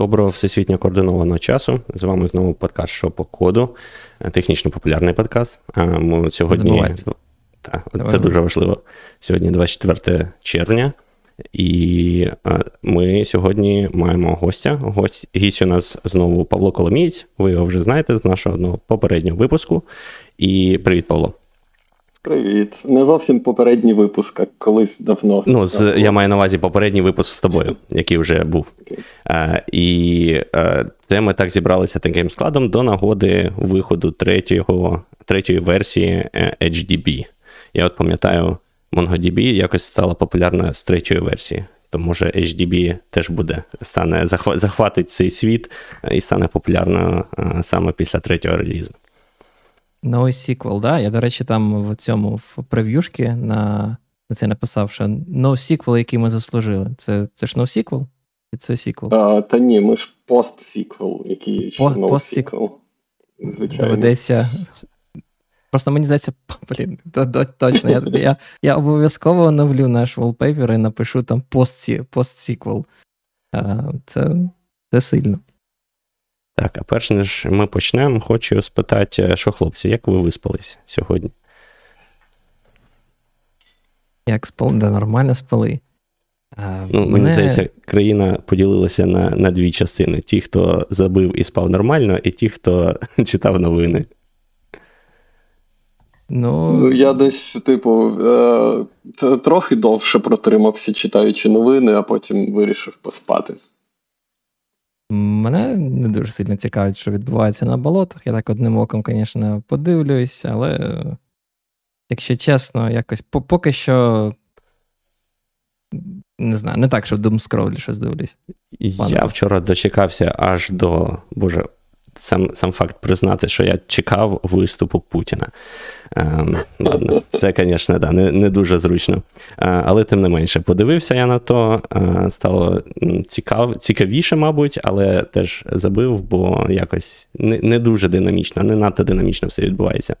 Доброго всесвітньо координованого часу. З вами знову подкаст «Що по коду, технічно популярний подкаст. Ми сьогодні Так, це дуже важливо. Сьогодні 24 червня, і ми сьогодні маємо гостя. Гость, Гість у нас знову Павло Коломієць. Ви його вже знаєте з нашого попереднього випуску. І привіт, Павло. Привіт. Не зовсім попередній випуск, а колись давно. Ну, з, я маю на увазі попередній випуск з тобою, який вже був. Okay. А, І а, це ми так зібралися таким складом до нагоди виходу третього, третьої версії е, HDB. Я от пам'ятаю, MongoDB якось стала популярна з третьої версії. То може HDB теж буде, стане захватить цей світ і стане популярною саме після третього релізу. NoSQL, да. Я, до речі, там в цьому в прев'юшки на на це написав, що NoSQL, який ми заслужили. Це це ж NoSQL? Чи це SQL? А, Та ні, ми ж PostSQL, який ще NoSQL. Звичайно. Доведеться. Просто мені здається, блін, точно. Я я, я обов'язково оновлю наш wallpaper і напишу там PostSQL. Це, Це сильно. Так, а перш ніж ми почнемо, хочу спитати, що хлопці, як ви виспались сьогодні? Як спали? Да, нормально спали. А, ну, Мені мене... здається, країна поділилася на на дві частини: ті, хто забив і спав нормально, і ті, хто читав новини. Ну, ну я десь, типу, е- трохи довше протримався, читаючи новини, а потім вирішив поспати. Мене не дуже сильно цікавить, що відбувається на болотах. Я так одним оком, звісно, подивлюсь, але, якщо чесно, якось поки що. Не знаю, не так, що в Doomscroll щось дивлюсь. Я вчора дочекався аж до. Боже, сам сам факт признати, що я чекав виступу Путіна. Ем, ладно, Це, звісно, да, не не дуже зручно. Е, але тим не менше, подивився я на то, е, стало цікав, цікавіше, мабуть, але теж забив, бо якось не не дуже динамічно, не надто динамічно все відбувається.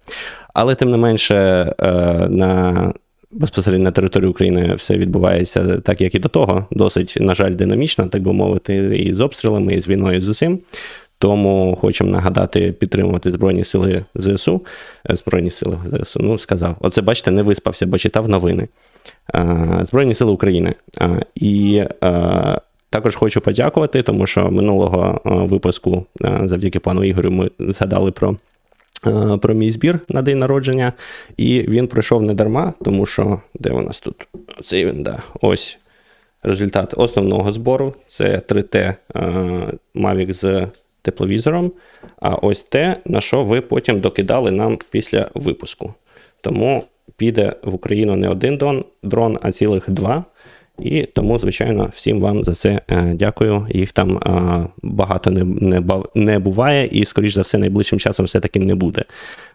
Але тим не менше, е, на. Безпосередньо на території України все відбувається так, як і до того. Досить, на жаль, динамічно, так би мовити, і з обстрілами, і з війною і з усім. Тому хочемо нагадати, підтримувати Збройні Сили ЗСУ. Е, Збройні Сили ЗСУ. Ну, сказав. Оце, бачите, не виспався, бо читав новини. Е, Збройні Сили України. Е, і також хочу подякувати, тому що минулого випуску, завдяки пану Ігорю, ми згадали про. Про мій збір на день народження, і він пройшов не дарма, тому що де у нас тут? Оцей він, да. Ось результат основного збору. Це 3T Mavic з тепловізором, а ось те, на що ви потім докидали нам після випуску. Тому піде в Україну не один дрон, а цілих два. І тому, звичайно, всім вам за це е, дякую. Їх там е, багато не не, не буває, і, скоріш за все, найближчим часом все-таки не буде,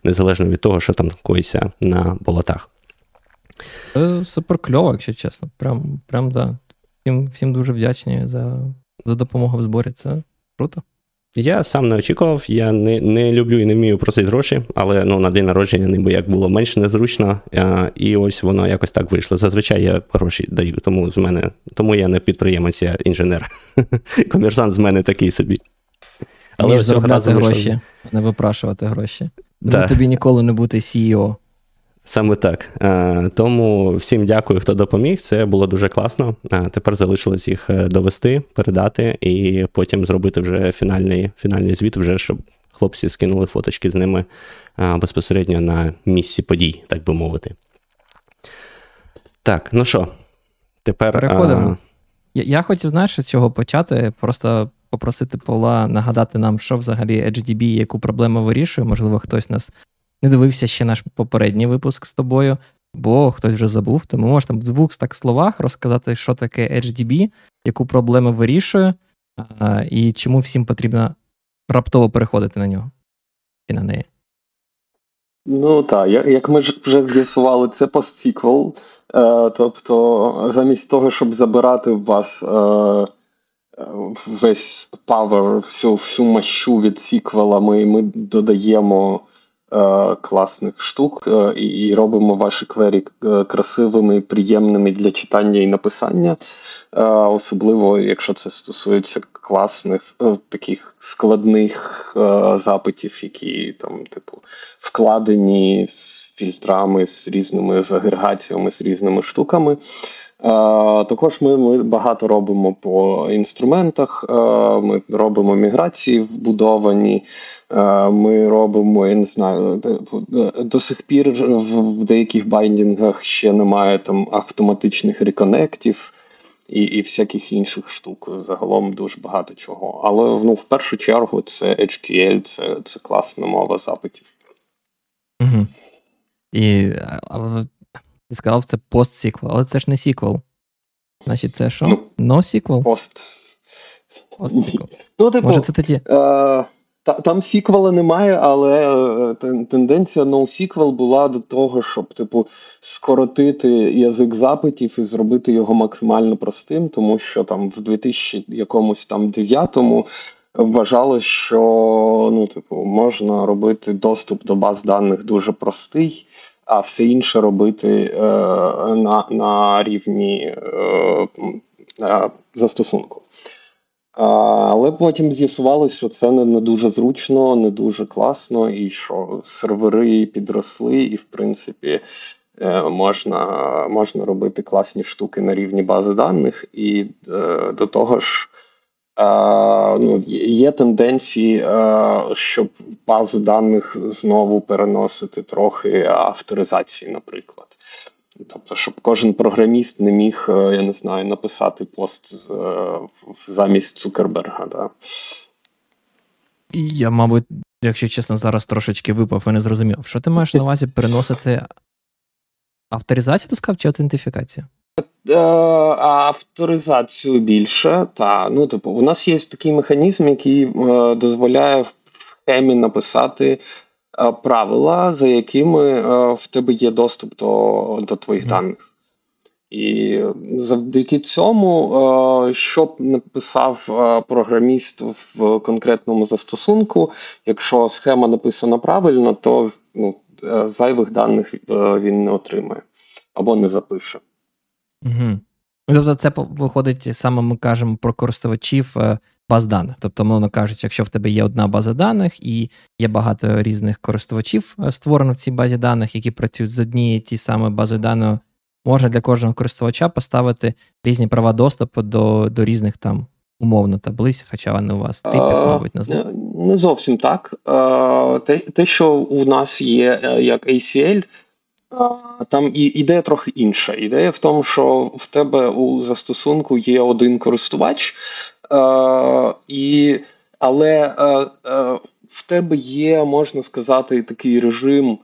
незалежно від того, що там коїться на болотах. Супер кльово, якщо чесно. Прям, прям да. Всім всім дуже вдячні за, за допомогу в зборі. Це круто. Я сам не очікував, я не не люблю і не вмію просити гроші, але ну, на день народження ніби як було менш незручно, а, і ось воно якось так вийшло. Зазвичай я гроші даю, тому з мене, тому я не підприємець, я інженер. Комерсант з мене такий собі. Але заробляти гроші, не випрашувати гроші. Да. Тобі ніколи не бути CEO. Саме так. Е, тому всім дякую, хто допоміг. Це було дуже класно. Е, тепер залишилось їх е, довести, передати і потім зробити вже фінальний фінальний звіт, вже щоб хлопці скинули фоточки з ними безпосередньо на місці подій, так би мовити. Так, ну що, тепер. Переходимо. Я, я хотів, знаєш, з цього почати. Просто попросити Павла нагадати нам, що взагалі HDB, яку проблему вирішує. Можливо, хтось нас не дивився ще наш попередній випуск з тобою, бо хтось вже забув. Тому можеш там в двох так словах розказати, що таке HDB, яку проблему вирішує, і чому всім потрібно раптово переходити на нього і на неї. Ну так, як ми вже з'ясували, це постсіквел. Е, тобто, замість того, щоб забирати в вас е, весь power, всю всю мащу від сіквела, ми ми додаємо класних штук е, і робимо ваші квері е, красивими, приємними для читання і написання. Особливо, якщо це стосується класних, таких складних запитів, які там, типу, вкладені з фільтрами, з різними з агрегаціями, з різними штуками. Також ми ми багато робимо по інструментах, ми робимо міграції вбудовані, ми робимо, я не знаю, до сих пір в деяких байдінгах ще немає там автоматичних реконектів і і всяких інших штук. Загалом дуже багато чого. Але ну, в першу чергу це HQL, це це класна мова запитів. Угу. І ти сказав, це PostSQL, але це ж не SQL. Значить, це що? Ну, SQL? Post. PostSQL. Ну, типу, Може, це тоді. Е- там SQL а немає, але е, тенденція NoSQL була до того, щоб типу скоротити язик запитів і зробити його максимально простим, тому що там в 2000 якомусь там 9-му вважали, що ну, типу, можна робити доступ до баз даних дуже простий а все інше робити е, на на рівні е, е, застосунку. Але потім з'ясувалося, що це не, не дуже зручно, не дуже класно, і що сервери підросли, і в принципі е, можна можна робити класні штуки на рівні бази даних, і е, до того ж ну, Є тенденції, щоб базу даних знову переносити трохи авторизації, наприклад. Тобто, щоб кожен програміст не міг, е, я не знаю, написати пост е, замість Цукерберга. Да. Я, мабуть, якщо чесно, зараз трошечки випав і не зрозумів. Що ти маєш на увазі переносити авторизацію, ти сказав, чи аутентифікацію? Е, авторизацію більше. Та, ну, типу, У нас є такий механізм, який е, дозволяє в схемі написати е, правила, за якими е, в тебе є доступ до до твоїх mm. даних. І завдяки цьому, е, щоб написав е, програміст в конкретному застосунку, якщо схема написана правильно, то ну, зайвих даних він не отримає або не запише. Угу. Тобто, це виходить саме ми кажемо про користувачів е, баз даних. Тобто, мовно кажучи, якщо в тебе є одна база даних і є багато різних користувачів е, створено в цій базі даних, які працюють з однією ті самої базою даних, можна для кожного користувача поставити різні права доступу до до різних там умовно таблиць, хоча вони у вас типів, мабуть, не Не зовсім так. Те, те, що у нас є е, як ACL. Там і ідея трохи інша. Ідея в тому, що в тебе у застосунку є один користувач, е, і, але е, е, в тебе є, можна сказати, такий режим,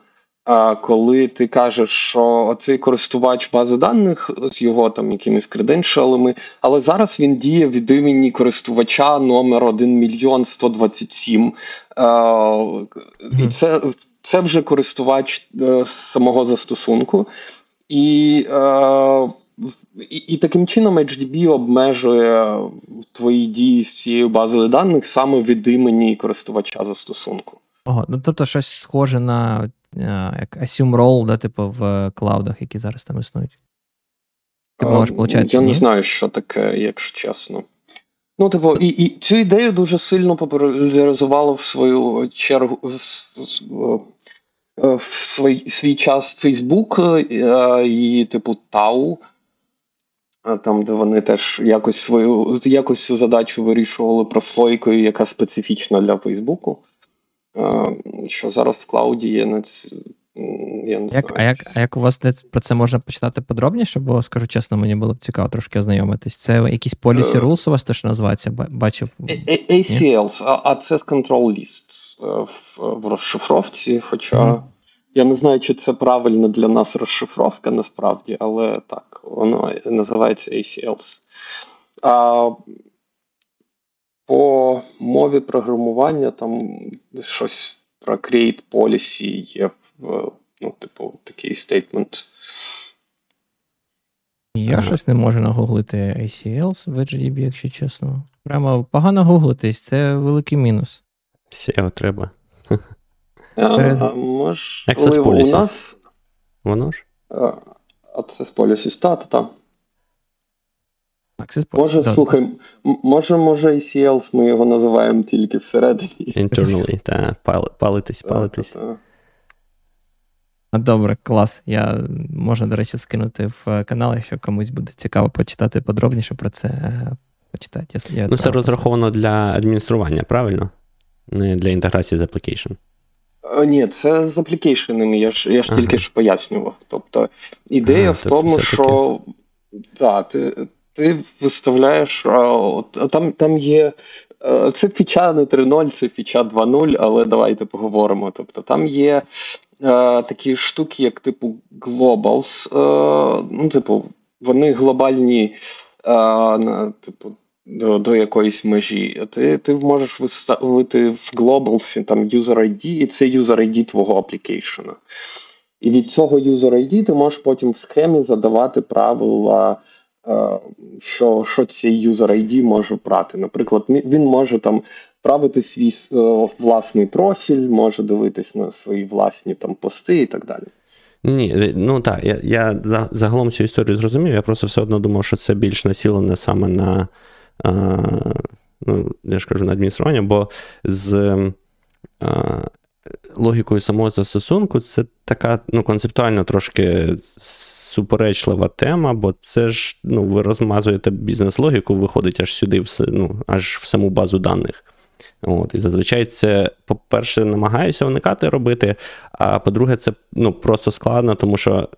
коли ти кажеш, що цей користувач бази даних з його там якимись креденшалами, але зараз він діє від імені користувача номер 1 мільйон 127. Е, і це це вже користувач е, самого застосунку, і, е, і і, таким чином HDB обмежує твої дії з цією базою даних саме від імені користувача застосунку. Ого, ну тобто щось схоже на е, як assume role, да, типу в клаудах, які зараз там існують. Ти можеш, Я ні? не знаю, що таке, якщо чесно. Ну, типу, і і цю ідею дуже сильно популяризувало в свою чергу в, в свій, свій час Фейсбук е, і, типу, Тау. Там, де вони теж якось свою якось цю задачу вирішували прослойкою, яка специфічна для Фейсбуку. Що зараз в клауді є я не як, знаю. А як а як у вас про це можна почитати подробніше? Бо, скажу чесно, мені було б цікаво трошки ознайомитись. Це якісь policy е, rules у вас теж називається? Бачив. ACLs, а це control lists е, в розшифровці. Хоча mm. я не знаю, чи це правильно для нас розшифровка насправді, але так, воно називається ACLs. А, По мові програмування там щось про create policy є ну, типу, такий стейтмент. Я ага. щось не можу нагуглити ACL в HDB, якщо чесно. Прямо погано гуглитись, це великий мінус. SEO треба. Перед... А, можливо, у нас... Воно ж? Access Policies, та, та, та. Може, слухай, може, може ACLs ми його називаємо тільки всередині. Internally, так, палитись, палитись. Добре, клас. Я можна, до речі, скинути в канал, якщо комусь буде цікаво почитати подробніше про це. Е, почитати. Я ну, це розраховано для адміністрування, правильно? Не для інтеграції з application. Е, ні, це з аплікейшенами, я ж я ж ага. тільки ж пояснював. Тобто ідея ага, в тому, що да, ти ти виставляєш, а, там там є. Е, це фіча не 3.0, це фіча 2.0, але давайте поговоримо. Тобто там є е, такі штуки, як типу Globals. Е, ну, типу, вони глобальні, е, типу, до до якоїсь межі. Ти ти можеш виставити в Globals там user ID, і це user ID твого аплікейшена. І від цього user ID ти можеш потім в схемі задавати правила, е, що що цей user ID може брати. Наприклад, він може там правити свій е, власний профіль, може дивитись на свої власні там пости і так далі. Ні, ну так, я я загалом цю історію зрозумів. Я просто все одно думав, що це більш націлене саме на ну, я ж кажу, на адміністрування, бо з логікою самого застосунку це така ну, концептуально трошки суперечлива тема, бо це ж ну, ви розмазуєте бізнес-логіку, виходить аж сюди, в, ну, аж в саму базу даних. От, І зазвичай це, по-перше, намагаюся уникати робити, а по-друге, це ну, просто складно, тому що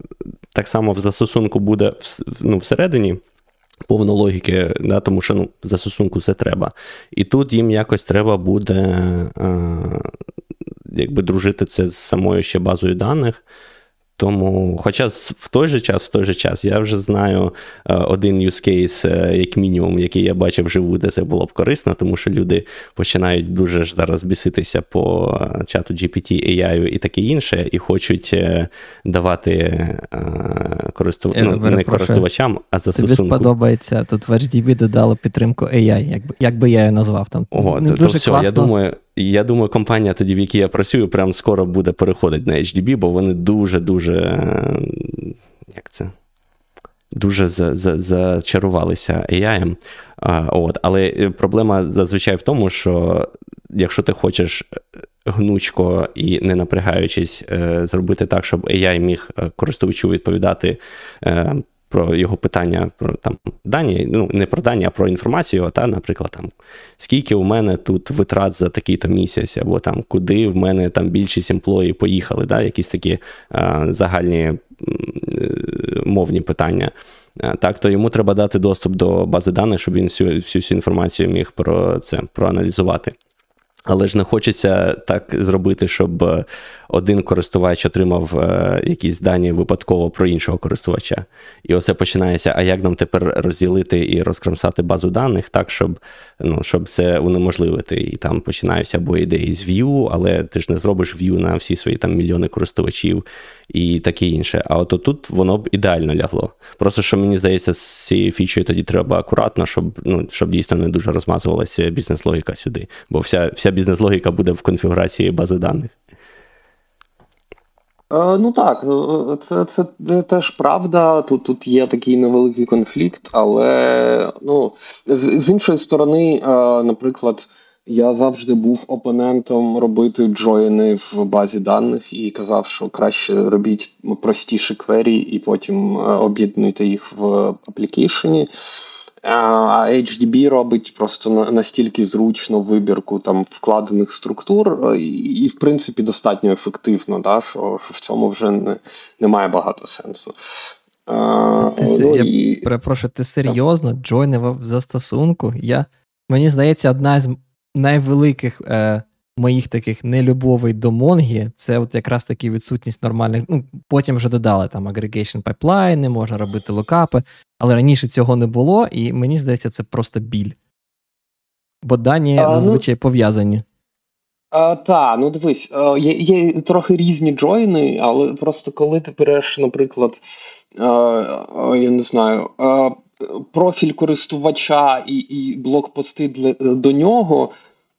так само в застосунку буде ну, всередині повно логіки, да, тому що ну, за стосунку це треба. І тут їм якось треба буде е, якби дружити це з самою ще базою даних. Тому, хоча в той же час, в той же час, я вже знаю е, один use case, е, як мінімум, який я бачив вживу, де це було б корисно, тому що люди починають дуже ж зараз біситися по е, чату GPT, AI і таке інше, і хочуть давати користув... ну, не користувачам, а застосунку. Тобі сподобається тут в HDB додало підтримку AI, як би, як би я її назвав там. О, не то, дуже то все, класно. я думаю, я думаю, компанія, тоді, в якій я працюю, прям скоро буде переходити на HDB, бо вони дуже-дуже. Як це? Дуже зачарувалися AI. От. Але е, проблема зазвичай в тому, що якщо ти хочеш гнучко і не напрягаючись, е, зробити так, щоб AI міг е, користувачу відповідати про його питання про там дані, ну не про дані, а про інформацію. Та, наприклад, там скільки у мене тут витрат за такий-то місяць, або там куди в мене там більшість емплої поїхали, да, якісь такі а, загальні е, мовні питання. Так, то йому треба дати доступ до бази даних, щоб він всю всю, всю інформацію міг про це проаналізувати. Але ж не хочеться так зробити, щоб е, один користувач отримав е, якісь дані випадково про іншого користувача. І оце починається: а як нам тепер розділити і розкромсати базу даних так, щоб ну, щоб це унеможливити. І там починаються або ідеї з View, але ти ж не зробиш View на всі свої там мільйони користувачів і таке інше. А от тут воно б ідеально лягло. Просто що мені здається, з цією фічою тоді треба акуратно, щоб ну, щоб дійсно не дуже розмазувалася бізнес-логіка сюди. Бо вся, вся бізнес-логіка буде в конфігурації бази даних. Е, ну так, е, це це теж правда. Тут тут є такий невеликий конфлікт, але ну, з, з іншої сторони, е, наприклад, я завжди був опонентом робити джойни в базі даних і казав, що краще робіть простіші квері і потім об'єднуйте їх в аплікейшені. А HDB робить просто настільки зручно вибірку там вкладених структур, е, і, в принципі, достатньо ефективно, да, що що в цьому вже не, немає багато сенсу. А, ти, ну, Я і... перепрошую, ти серйозно джойнив в застосунку? Я, Мені здається, одна з найвеликих е, моїх таких нелюбовей до Монгі, це от якраз таки відсутність нормальних. Ну, потім вже додали там aggregation пайплайни, можна робити локапи, але раніше цього не було, і мені здається, це просто біль. Бо дані а, ну, зазвичай ну, пов'язані. Так, ну дивись, а, є є трохи різні джойни, але просто коли ти береш, наприклад, а, я не знаю, профіль користувача і і блокпости для, до нього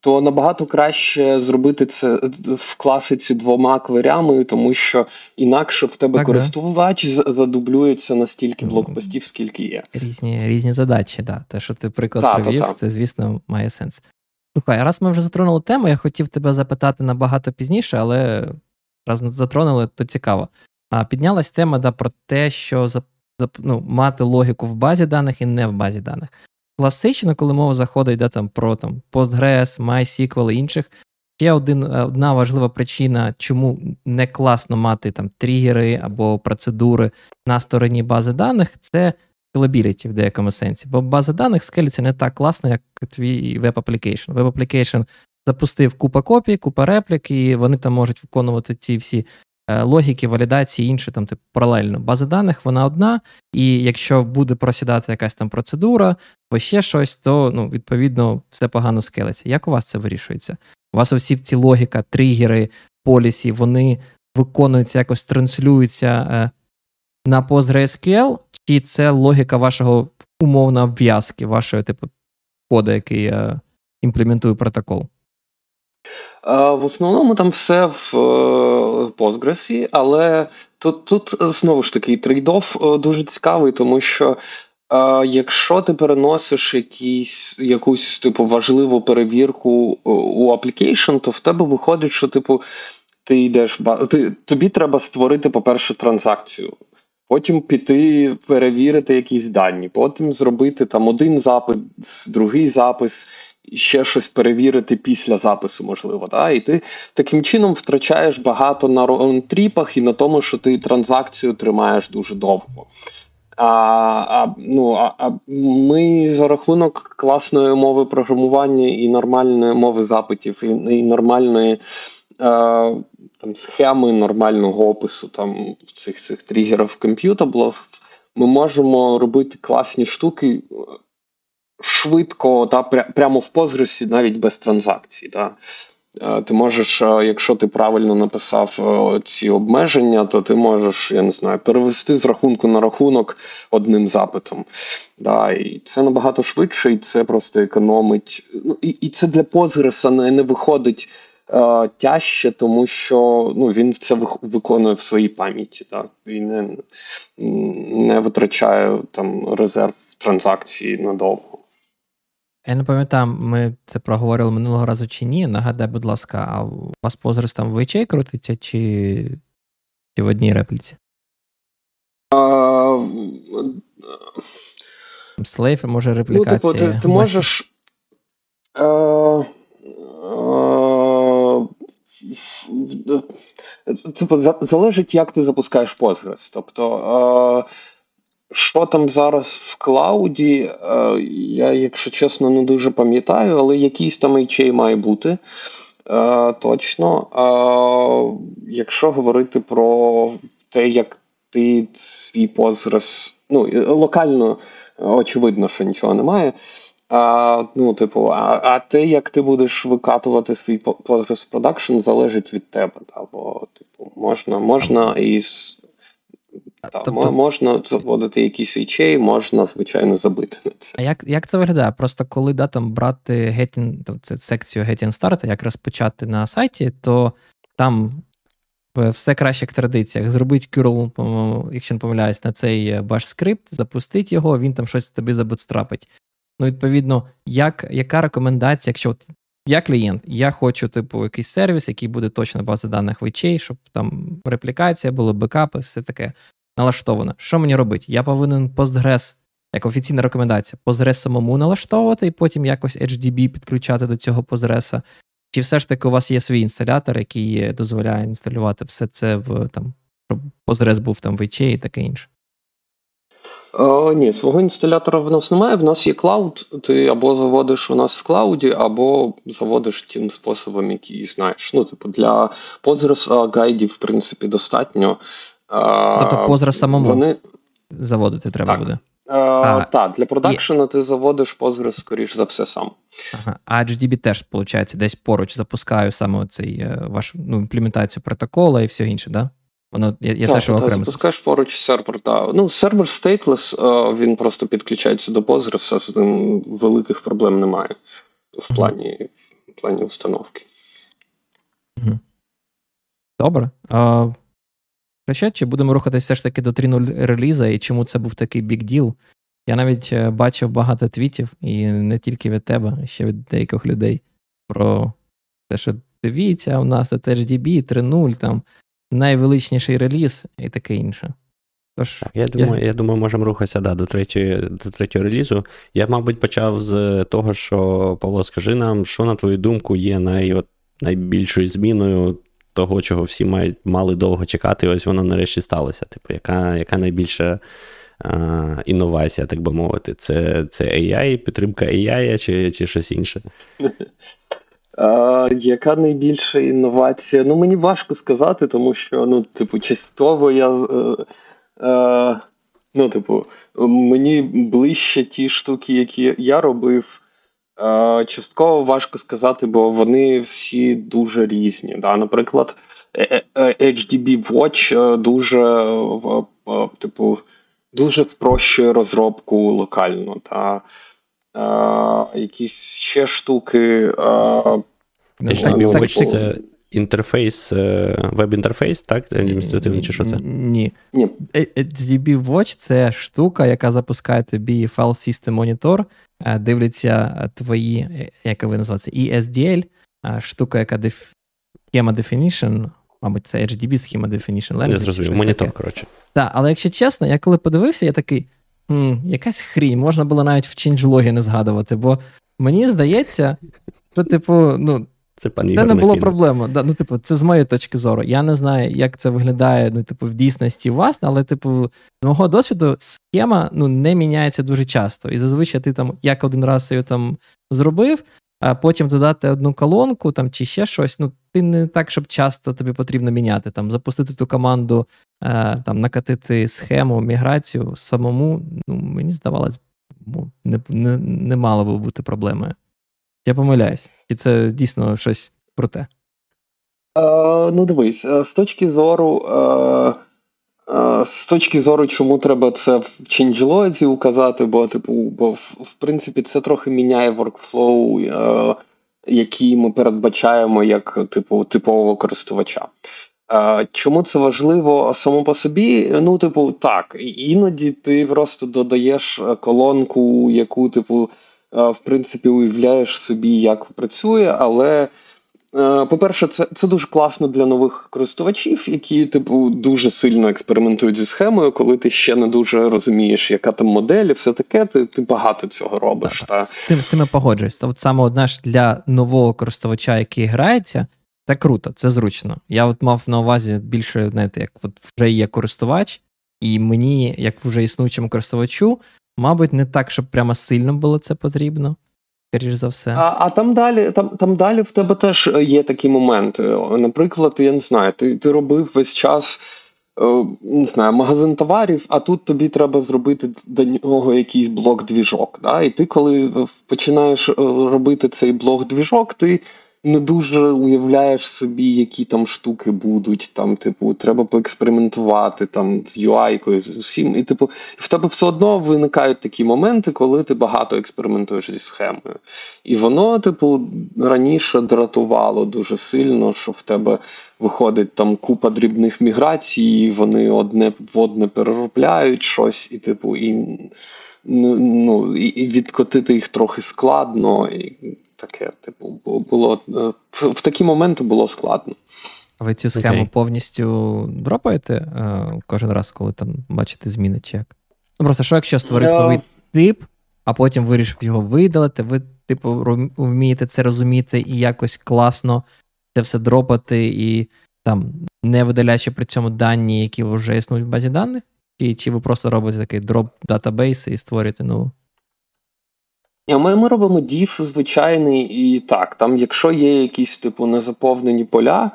то набагато краще зробити це в класиці двома кверями, тому що інакше в тебе так, користувач да. задублюється на стільки ну, блокпостів, скільки є. Різні різні задачі, да. Те, що ти приклад та, привів, та, та. це, звісно, має сенс. Слухай, раз ми вже затронули тему, я хотів тебе запитати набагато пізніше, але раз затронули, то цікаво. А Піднялась тема да, про те, що ну, мати логіку в базі даних і не в базі даних. Класично, коли мова заходить да, там, про там, Postgres, MySQL і інших, ще один, е, одна важлива причина, чому не класно мати там тригери або процедури на стороні бази даних, це scalability в деякому сенсі. Бо база даних скелиться не так класно, як твій web application. Web application запустив купа копій, купа реплік, і вони там можуть виконувати ці всі логіки, валідації, інше там типу паралельно. База даних вона одна, і якщо буде просідати якась там процедура або ще щось, то ну, відповідно все погано скелиться. Як у вас це вирішується? У вас усі ці логіка, тригери, policy, вони виконуються, якось транслюються е, на PostgreSQL, чи це логіка вашого умовно обв'язки, вашого типу коду, який е, імплементує протокол? В основному там все в е, Postgres, але тут тут знову ж таки трейдоф е, дуже цікавий, тому що якщо ти переносиш якісь, якусь типу важливу перевірку е, у application, то в тебе виходить, що типу ти йдеш ти, тобі треба створити, по-перше, транзакцію. Потім піти перевірити якісь дані, потім зробити там один запис, другий запис, ще щось перевірити після запису, можливо. Да? І ти таким чином втрачаєш багато на ронтріпах і на тому, що ти транзакцію тримаєш дуже довго. А а, ну, а, а ми за рахунок класної мови програмування і нормальної мови запитів, і, і нормальної е, там, схеми, нормального опису там, цих цих тригерів комп'ютаблів, ми можемо робити класні штуки швидко та прямо в позресі, навіть без транзакцій. Та. Е, ти можеш, е, якщо ти правильно написав е, ці обмеження, то ти можеш, я не знаю, перевести з рахунку на рахунок одним запитом. Да, І це набагато швидше, і це просто економить. Ну, І і це для Postgres не, не виходить е, тяжче, тому що ну, він це виконує в своїй пам'яті. Так? І не, не витрачає там резерв транзакції надовго. Я не пам'ятаю, ми це проговорили минулого разу чи ні. Нагадай, будь ласка, а у вас позрис там в ячей крутиться, чи чи в одній репліці? Слейф, може, реплікація. Ну, типу, ти, ти можеш. Типу, залежить, як ти запускаєш Postgres. Тобто. Що там зараз в клауді, е, я, якщо чесно, не дуже пам'ятаю, але якийсь там HA має бути е, точно. Якщо говорити про те, як ти свій позраз, ну, локально, очевидно, що нічого немає. А, Ну, типу, а а те, як ти будеш викатувати свій Postgres Production, залежить від тебе. Да? Бо, типу, можна можна із та, тобто... Можна заводити якісь речей, можна, звичайно, забити на це. А як як це виглядає? Просто коли да, там брати getting, там, це секцію Getting Start, як розпочати на сайті, то там все краще як традиціях. Зробить curl, якщо не помиляюсь, на цей баш скрипт, запустить його, він там щось тобі забутстрапить. Ну, відповідно, як, яка рекомендація, якщо от я клієнт, я хочу, типу, якийсь сервіс, який буде точно база даних вичей, щоб там реплікація, були бекапи, все таке налаштовано. Що мені робити? Я повинен Postgres, як офіційна рекомендація, Postgres самому налаштовувати і потім якось HDB підключати до цього Postgres. Чи все ж таки у вас є свій інсталятор, який дозволяє інсталювати все це в там, щоб Postgres був там в HA і таке інше? О, Ні, свого інсталятора в нас немає. В нас є клауд. Ти або заводиш у нас в клауді, або заводиш тим способом, який знаєш. Ну, типу, для Postgres гайдів, в принципі, достатньо. Тобто Postgres самому вони... заводити треба так. буде. А, Так, для продакшена ти заводиш Postgres, скоріш за все, сам. Ага. А EdgeDB теж, виходить, десь поруч запускаю саме цей е, ваш ну, імплементацію протокола і все інше, да? Воно я, я так, теж окремо. запускаєш поруч сервер, так. Ну, сервер stateless, він просто підключається до Postgres, з ним великих проблем немає в плані в плані установки. Добре. А, Ще, чи будемо рухатися все ж таки до 3.0 реліза, і чому це був такий бік діл? Я навіть е, бачив багато твітів, і не тільки від тебе, ще від деяких людей про те, що дивіться, у нас тут HDB 3.0, там найвеличніший реліз і таке інше. Тож, так, Я думаю, я... я думаю, можемо рухатися да, до третьої, до третього релізу. Я, мабуть, почав з того, що Павло, скажи нам, що, на твою думку, є най, от, найбільшою зміною того, чого всі мають, мали довго чекати, і ось воно нарешті сталося. Типу, яка яка найбільша а, інновація, так би мовити? Це це AI, підтримка AI чи, чи щось інше? А, Яка найбільша інновація? Ну, мені важко сказати, тому що, ну, типу, частково я. Е, е, ну, типу, мені ближче ті штуки, які я робив. Е, частково важко сказати, бо вони всі дуже різні. Да? Наприклад, е, е, HDB Watch дуже типу, дуже спрощує розробку локально. Та якісь ще штуки. HDB Watch це інтерфейс, веб-інтерфейс, так? Адміністративний, чи що це? Ні. Ні. HDB Watch це штука, яка запускає тобі файл System Monitor. Е, дивляться е, твої, е, як ви називається, ESDL, штука, яка деф... схема definition, мабуть, це HDB схема definition. Language, Я зрозумів, монітор, коротше. Так, але якщо чесно, я коли подивився, я такий. М, якась хрінь, можна було навіть в ченджлогі не згадувати, бо мені здається, що, типу, ну, це пан Це не було проблеми. Да, ну, типу, це з моєї точки зору. Я не знаю, як це виглядає ну, типу, в дійсності вас, але, типу, з мого досвіду, схема ну, не міняється дуже часто. І зазвичай ти там як один раз її там зробив, а потім додати одну колонку там, чи ще щось. Ну, ти не так, щоб часто тобі потрібно міняти. Там, Запустити ту команду, е, там, накатити схему, міграцію самому, ну, мені здавалось, ну, не, не, не мало би бути проблемою. Я помиляюсь. Чи це дійсно щось про те? Е, Ну, дивись, е, з точки зору. Е, е, з точки зору, чому треба це в ченджлозі указати, бо, типу, бо в, принципі, це трохи міняє воркфлоу, е, який ми передбачаємо як типу, типового користувача. Е, чому це важливо само по собі? Ну, типу, так, іноді ти просто додаєш колонку, яку, типу, в принципі, уявляєш собі, як працює, але. По-перше, це це дуже класно для нових користувачів, які, типу, дуже сильно експериментують зі схемою, коли ти ще не дуже розумієш, яка там модель, і все таке, ти ти багато цього робиш. Так, та. З цим з цим я погоджуюсь. От саме одна ж для нового користувача, який грається, це круто, це зручно. Я от мав на увазі більше, знаєте, як от вже є користувач, і мені, як вже існуючому користувачу, Мабуть, не так, щоб прямо сильно було це потрібно, за все. А а там далі там, там далі в тебе теж є такі моменти. Наприклад, я не знаю, ти ти робив весь час е, не знаю, магазин товарів, а тут тобі треба зробити до нього якийсь блок-двіжок. Да? І ти, коли починаєш е, робити цей блок-двіжок, ти не дуже уявляєш собі, які там штуки будуть. Там, типу, треба поекспериментувати там з UI-кою, з усім. І, типу, в тебе все одно виникають такі моменти, коли ти багато експериментуєш зі схемою. І воно, типу, раніше дратувало дуже сильно, що в тебе виходить там купа дрібних міграцій, вони одне в одне переробляють щось, і, типу, і. Ну, ну і відкотити їх трохи складно, і таке, типу, було е, в такі моменти було складно. А ви цю схему okay. повністю дропаєте е, кожен раз, коли там бачите зміни чи як? Ну просто що, якщо створив yeah. новий тип, а потім вирішив його видалити, ви, типу, вмієте це розуміти і якось класно це все дропати, і там не видаляючи при цьому дані, які вже існують в базі даних? І чи ви просто робите такий drop database і створюєте нову? Ми ми робимо diff звичайний, і так, там, якщо є якісь типу незаповнені поля,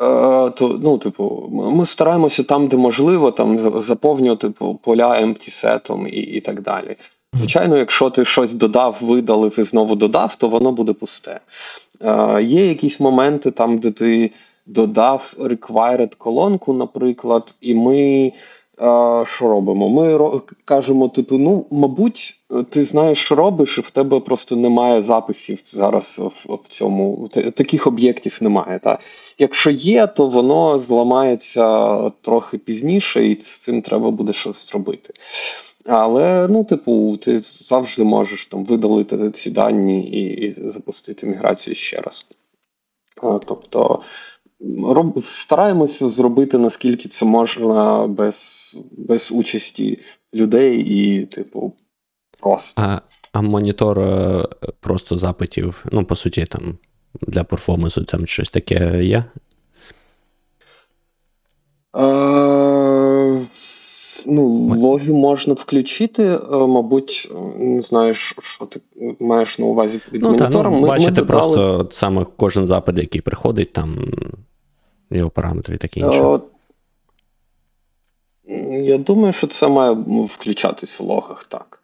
е, то ну, типу, ми стараємося там, де можливо, там заповнювати типу, поля empty set ом і і так далі. Звичайно, якщо ти щось додав, видалив і знову додав, то воно буде пусте. Е, Є якісь моменти там, де ти додав required колонку, наприклад, і ми що робимо? Ми кажемо, типу, ну, мабуть, ти знаєш, що робиш, і в тебе просто немає записів зараз в, цьому. Таких об'єктів немає. Та? Якщо є, то воно зламається трохи пізніше, і з цим треба буде щось зробити. Але, ну, типу, ти завжди можеш там видалити ці дані і, і запустити міграцію ще раз. Тобто роб, стараємося зробити наскільки це можна без без участі людей і, типу, просто. А а монітор е, просто запитів, ну, по суті, там для перформансу там щось таке є? Е, Ну, логи можна включити, е, мабуть, не знаю, що ти маєш на увазі під ну, монітором. Та, ну, Бачите, ми додали... просто саме кожен запит, який приходить, там його параметри і таке інше. Я думаю, що це має включатись в логах, так.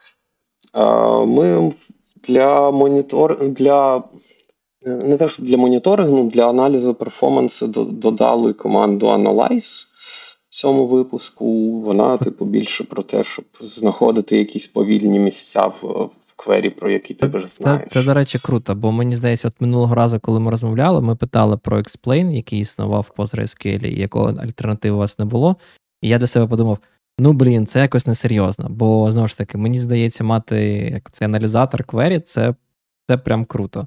Ми для монітор... для не те, що для моніторингу, для аналізу перформансу додали команду Analyze в цьому випуску. Вона, типу, більше про те, щоб знаходити якісь повільні місця в query, про які ти вже знаєш. Це, це, до речі, круто, бо мені здається, от минулого разу, коли ми розмовляли, ми питали про Explain, який існував в PostgreSQL, і якого альтернативи у вас не було. І я для себе подумав: ну блін, це якось несерйозно. Бо знову ж таки, мені здається, мати як цей аналізатор query, це це прям круто.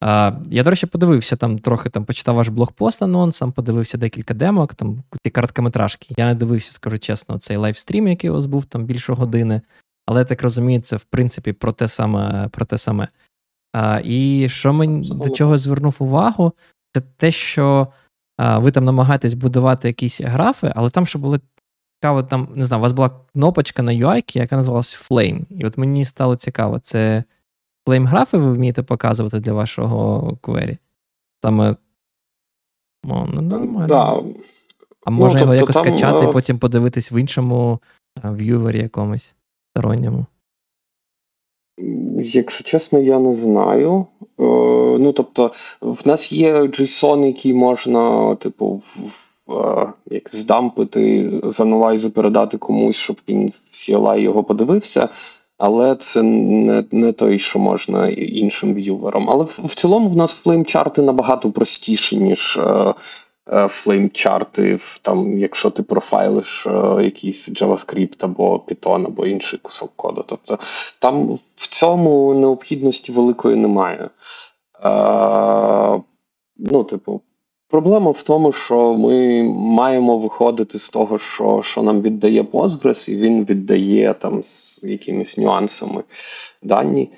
А, Я, до речі, подивився там трохи там почитав ваш блогпост анонсом, подивився декілька демок, там ті короткометражки. Я не дивився, скажу чесно, цей лайвстрім, який у вас був там більше години. Але я так розумію, це в принципі про те саме. про те саме. А, І що мені до чого звернув увагу, це те, що а, ви там намагаєтесь будувати якісь графи, але там, що було цікаво, там, не знаю, у вас була кнопочка на UI, яка називалась Flame. І от мені стало цікаво, це Flame графи ви вмієте показувати для вашого query? Саме. О, ну, нормально. Да. А можна ну, його тобто, якось там, скачати і потім подивитись в іншому в'ювері якомусь сторонньому? Якщо чесно, я не знаю. Е, ну, тобто, в нас є JSON, який можна, типу, е, як здампити, з передати комусь, щоб він в CLI його подивився. Але це не не той, що можна іншим в'юверам. Але в, в цілому в нас флеймчарти набагато простіші, ніж Е, флеймчарти, там, якщо ти профайлиш е, якийсь JavaScript або Python, або інший кусок коду. Тобто там в цьому необхідності великої немає. Е, ну, типу, Проблема в тому, що ми маємо виходити з того, що що нам віддає Postgres, і він віддає там з якимись нюансами дані.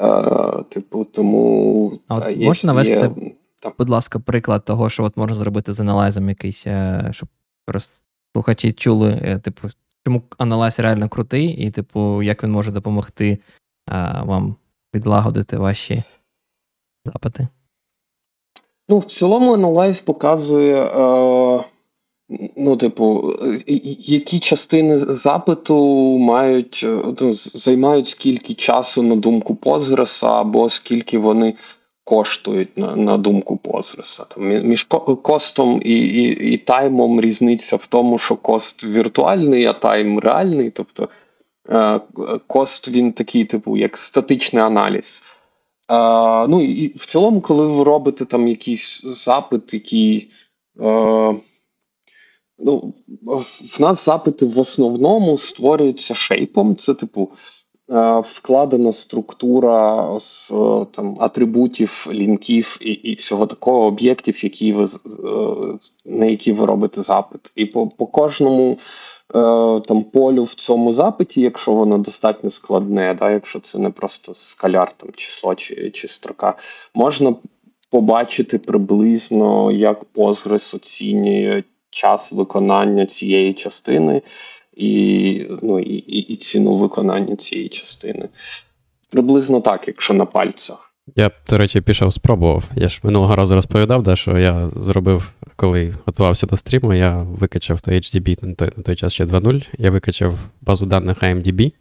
Е, Типу, тому а є, можна навести є... Так. Будь ласка, приклад того, що от можна зробити з аналайзом якийсь, е, щоб просто слухачі чули, е, типу, чому аналайз реально крутий, і, типу, як він може допомогти а, вам підлагодити ваші запити? Ну, в цілому, аналайз показує, е, ну, типу, які частини запиту мають, ну, займають скільки часу на думку Postgres, або скільки вони коштують на на думку Позреса. Там, Між костом і, і, і таймом різниця в тому, що кост віртуальний, а тайм реальний. Тобто е, кост він такий, типу, як статичний аналіз. Е, ну і в цілому, коли ви робите там якийсь запит, який. Е, ну, В нас запити в основному створюються шейпом. Це, типу, вкладена структура з там атрибутів, лінків і і всього такого об'єктів, які ви е, на які ви робите запит. І по по кожному е, там полю в цьому запиті, якщо воно достатньо складне, да, якщо це не просто скаляр, там число чи, чи строка, можна побачити приблизно, як Postgres оцінює час виконання цієї частини і ну, і, і, ціну виконання цієї частини. Приблизно так, якщо на пальцях. Я, до речі, пішов, спробував. Я ж минулого разу розповідав, да, що я зробив, коли готувався до стріму, я викачав той HDB на той, на той час ще 2.0, я викачав базу даних IMDB,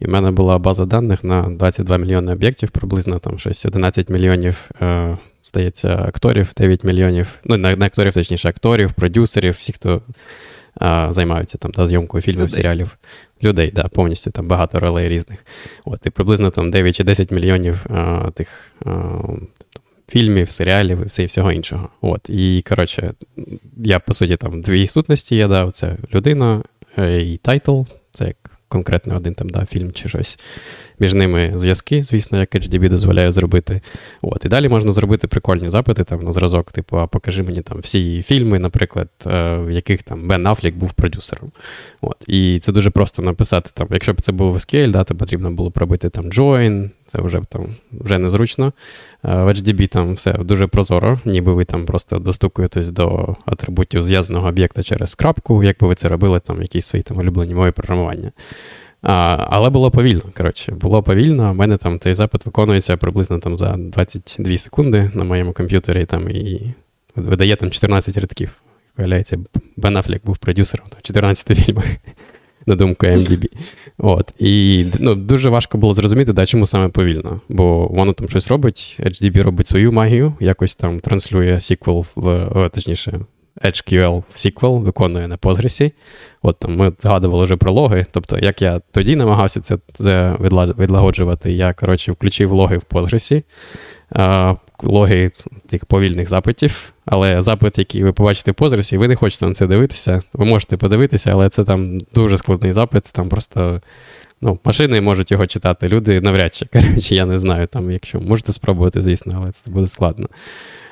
і в мене була база даних на 22 мільйони об'єктів, приблизно там щось 11 мільйонів, е, здається, акторів, 9 мільйонів, ну, не акторів, точніше, акторів, продюсерів, всіх, хто а, займаються там та зйомкою фільмів, людей. серіалів. Людей, да, повністю там багато ролей різних. От, І приблизно там 9 чи 10 мільйонів а, тих а, фільмів, серіалів і все, всього іншого. От, І коротше, я по суті там дві сутності я дав: це людина е, і title, це як конкретно один там да, фільм чи щось між ними зв'язки, звісно, як EdgeDB дозволяє зробити. От, І далі можна зробити прикольні запити там на зразок, типу, а покажи мені там всі фільми, наприклад, е, в яких там Бен Афлік був продюсером. От, І це дуже просто написати, там, якщо б це був SQL, да, то потрібно було пробити там join, це вже там вже незручно. Е, в HDB там все дуже прозоро, ніби ви там просто достукуєтесь до атрибутів зв'язаного об'єкта через крапку, як би ви це робили там якісь свої там улюблені мови програмування. А, Але було повільно. коротше, Було повільно. У мене там цей запит виконується приблизно там за 22 секунди на моєму комп'ютері там і видає там 14 рядків. Виявляється, Бен Афлік був продюсером 14 фільмів, на думку MDB. От. І ну, дуже важко було зрозуміти, да, чому саме повільно. Бо воно там щось робить, HDB робить свою магію, якось там транслює сіквел в, точніше, HQL SQL виконує на Postgres. От там ми згадували вже про логи. Тобто, як я тоді намагався це це відлагоджувати, я коротше, включив логи в Postgres, логи тих повільних запитів. Але запит, який ви побачите в Postgres, ви не хочете на це дивитися. Ви можете подивитися, але це там дуже складний запит. Там просто ну, машини можуть його читати. Люди навряд чи. Коротше, я не знаю, там, якщо можете спробувати, звісно, але це буде складно.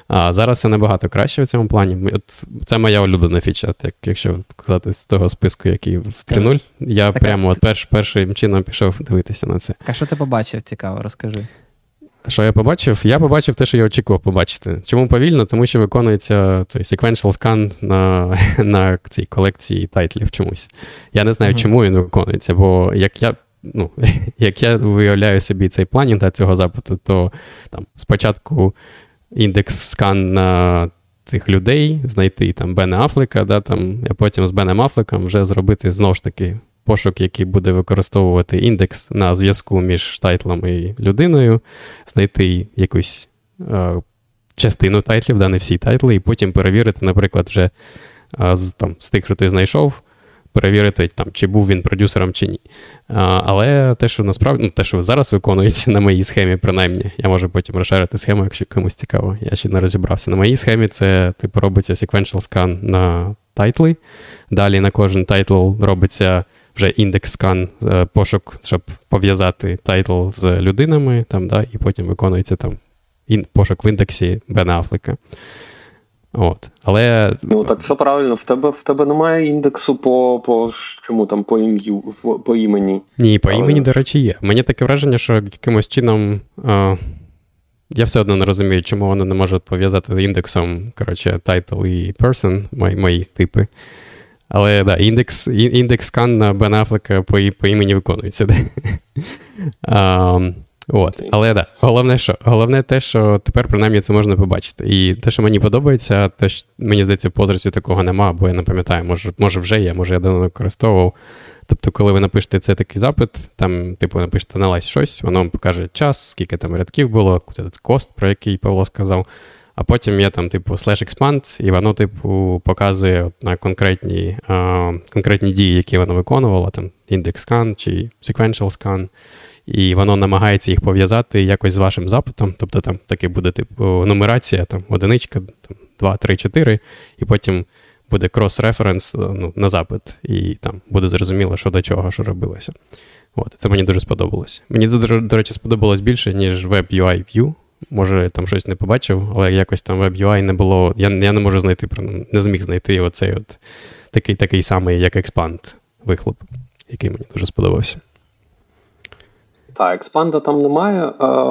А зараз це набагато краще в цьому плані. От Це моя улюблена фіча, як, якщо сказати з того списку, який в 3.0. Я так, прямо от перш, першим чином пішов дивитися на це. А що ти побачив, цікаво, розкажи. Що я побачив? Я побачив те, що я очікував побачити. Чому повільно? Тому що виконується цей sequential scan на на цій колекції тайтлів чомусь. Я не знаю, uh-huh. чому він виконується, бо як я ну, як я виявляю собі цей планінг для цього запиту, то там спочатку індекс скан на цих людей, знайти там Бена Афлека, да, там, а потім з Беном Афлеком вже зробити знову ж таки пошук, який буде використовувати індекс на зв'язку між тайтлом і людиною, знайти якусь е, частину тайтлів, да, не всі тайтли, і потім перевірити, наприклад, вже е, з, там, з тих, що ти знайшов перевірити, там, чи був він продюсером чи ні. А, Але те, що насправді ну, те, що зараз виконується на моїй схемі, принаймні, я можу потім розширити схему, якщо комусь цікаво. Я ще не розібрався. На моїй схемі це типу робиться sequential scan на тайтли. Далі на кожен тайтл робиться вже index scan, е, пошук, щоб пов'язати тайтл з людинами, там, да, і потім виконується там пошук в індексі Бена Афлека. От. Але... Ну так все правильно, в тебе в тебе немає індексу по по чому там по ім'ю, по імені. Ні, по Але... імені, до речі, є. Мені таке враження, що якимось чином. А... Я все одно не розумію, чому вони не можуть пов'язати з індексом, коротше, title і person, мої, мої типи. Але да, індекс індекс скан на Бен Афлека по по імені виконується. um, От, але да, головне, що головне те, що тепер принаймні це можна побачити. І те, що мені подобається, те, що мені здається, в позорці такого нема, бо я не пам'ятаю, може, може вже є, може я давно використовував. Тобто, коли ви напишете цей такий запит, там, типу, напишете налазь щось, воно вам покаже час, скільки там рядків було, кост, про який Павло сказав. А потім є там, типу, slash expand, і воно, типу, показує на конкретні конкретні дії, які воно виконувало, там index scan чи sequential scan і воно намагається їх пов'язати якось з вашим запитом. Тобто там таки буде типу нумерація, там одиничка, там 2, 3, 4, і потім буде крос-референс ну, на запит, і там буде зрозуміло, що до чого, що робилося. От, Це мені дуже сподобалось. Мені, до, до речі, сподобалось більше, ніж Web UI View. Може, там щось не побачив, але якось там Web UI не було. Я я не можу знайти, не зміг знайти оцей от такий такий самий, як Expand вихлоп, який мені дуже сподобався. Так, експанда там немає.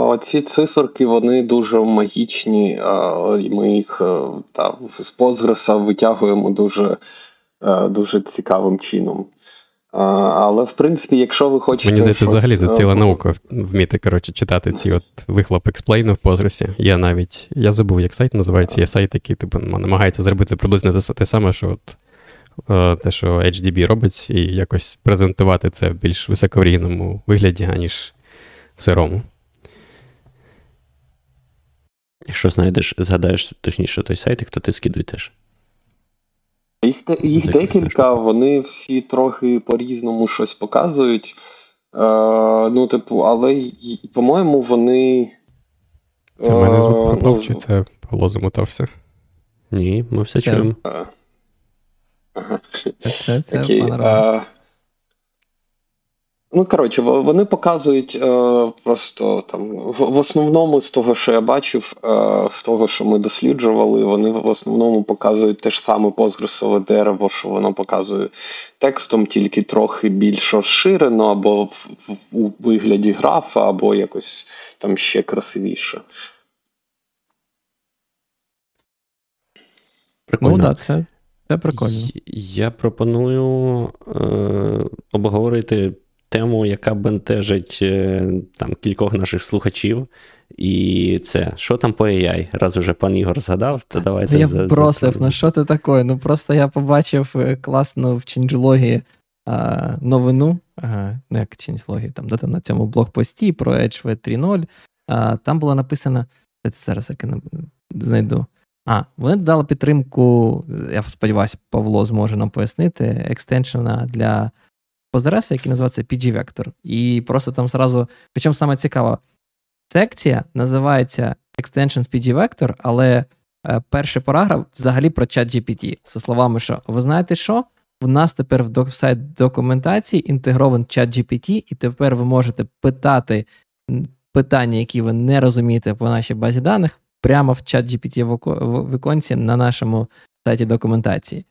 Оці циферки вони дуже магічні, і ми їх е, та, з Позгреса витягуємо дуже е, дуже цікавим чином. Але в принципі, якщо ви хочете. Мені здається, щось... взагалі це ціла е, наука вміти коротше, читати ці от вихлоп експлейну в Позгресі. Я навіть я забув, як сайт називається. Є сайт, який типу, намагається зробити приблизно те, саме, що от. Те, що HDB робить, і якось презентувати це в більш високоврійному вигляді, аніж сирому. Якщо знайдеш, згадаєш точніше той сайт, хто ти скидуй теж. Їх їх декілька, вони всі трохи по-різному щось показують. Е, Ну, типу, але, по-моєму, вони. Це в мене звук пропав, ну, чи це Павло замотався? Ні, ми все чуємо. Ага. Це, це Окей. Ну, коротше, вони показують е, просто там в, в основному з того, що я бачив, е, з того, що ми досліджували, вони в основному показують те ж саме позгресове дерево, що воно показує текстом, тільки трохи більш розширено, або в, в, у вигляді графа, або якось там ще красивіше. Прикольно. Ну, так, це, це прикольно. Я пропоную е, обговорити тему, яка бентежить е, там кількох наших слухачів. І це, що там по AI? Раз уже пан Ігор згадав, то давайте. Я за, бросив, за... ну що ти таке? Ну просто я побачив е, класну в ченджлогі новину. Ага, ну як ченджлогі, там, де там на цьому блокпості про V3.0. А, Там було написано. Це зараз як я знайду. А, вони дали підтримку, я сподіваюся, Павло зможе нам пояснити, екстеншена для Postgres, який називається PG Vector. І просто там зразу, причому саме цікаво, секція називається Extensions PG Vector, але е, перший параграф взагалі про чат GPT. Зі словами, що ви знаєте що? В нас тепер в сайт документації інтегрований чат GPT, і тепер ви можете питати питання, які ви не розумієте по нашій базі даних, прямо в чат GPT в віконці на нашому сайті документації.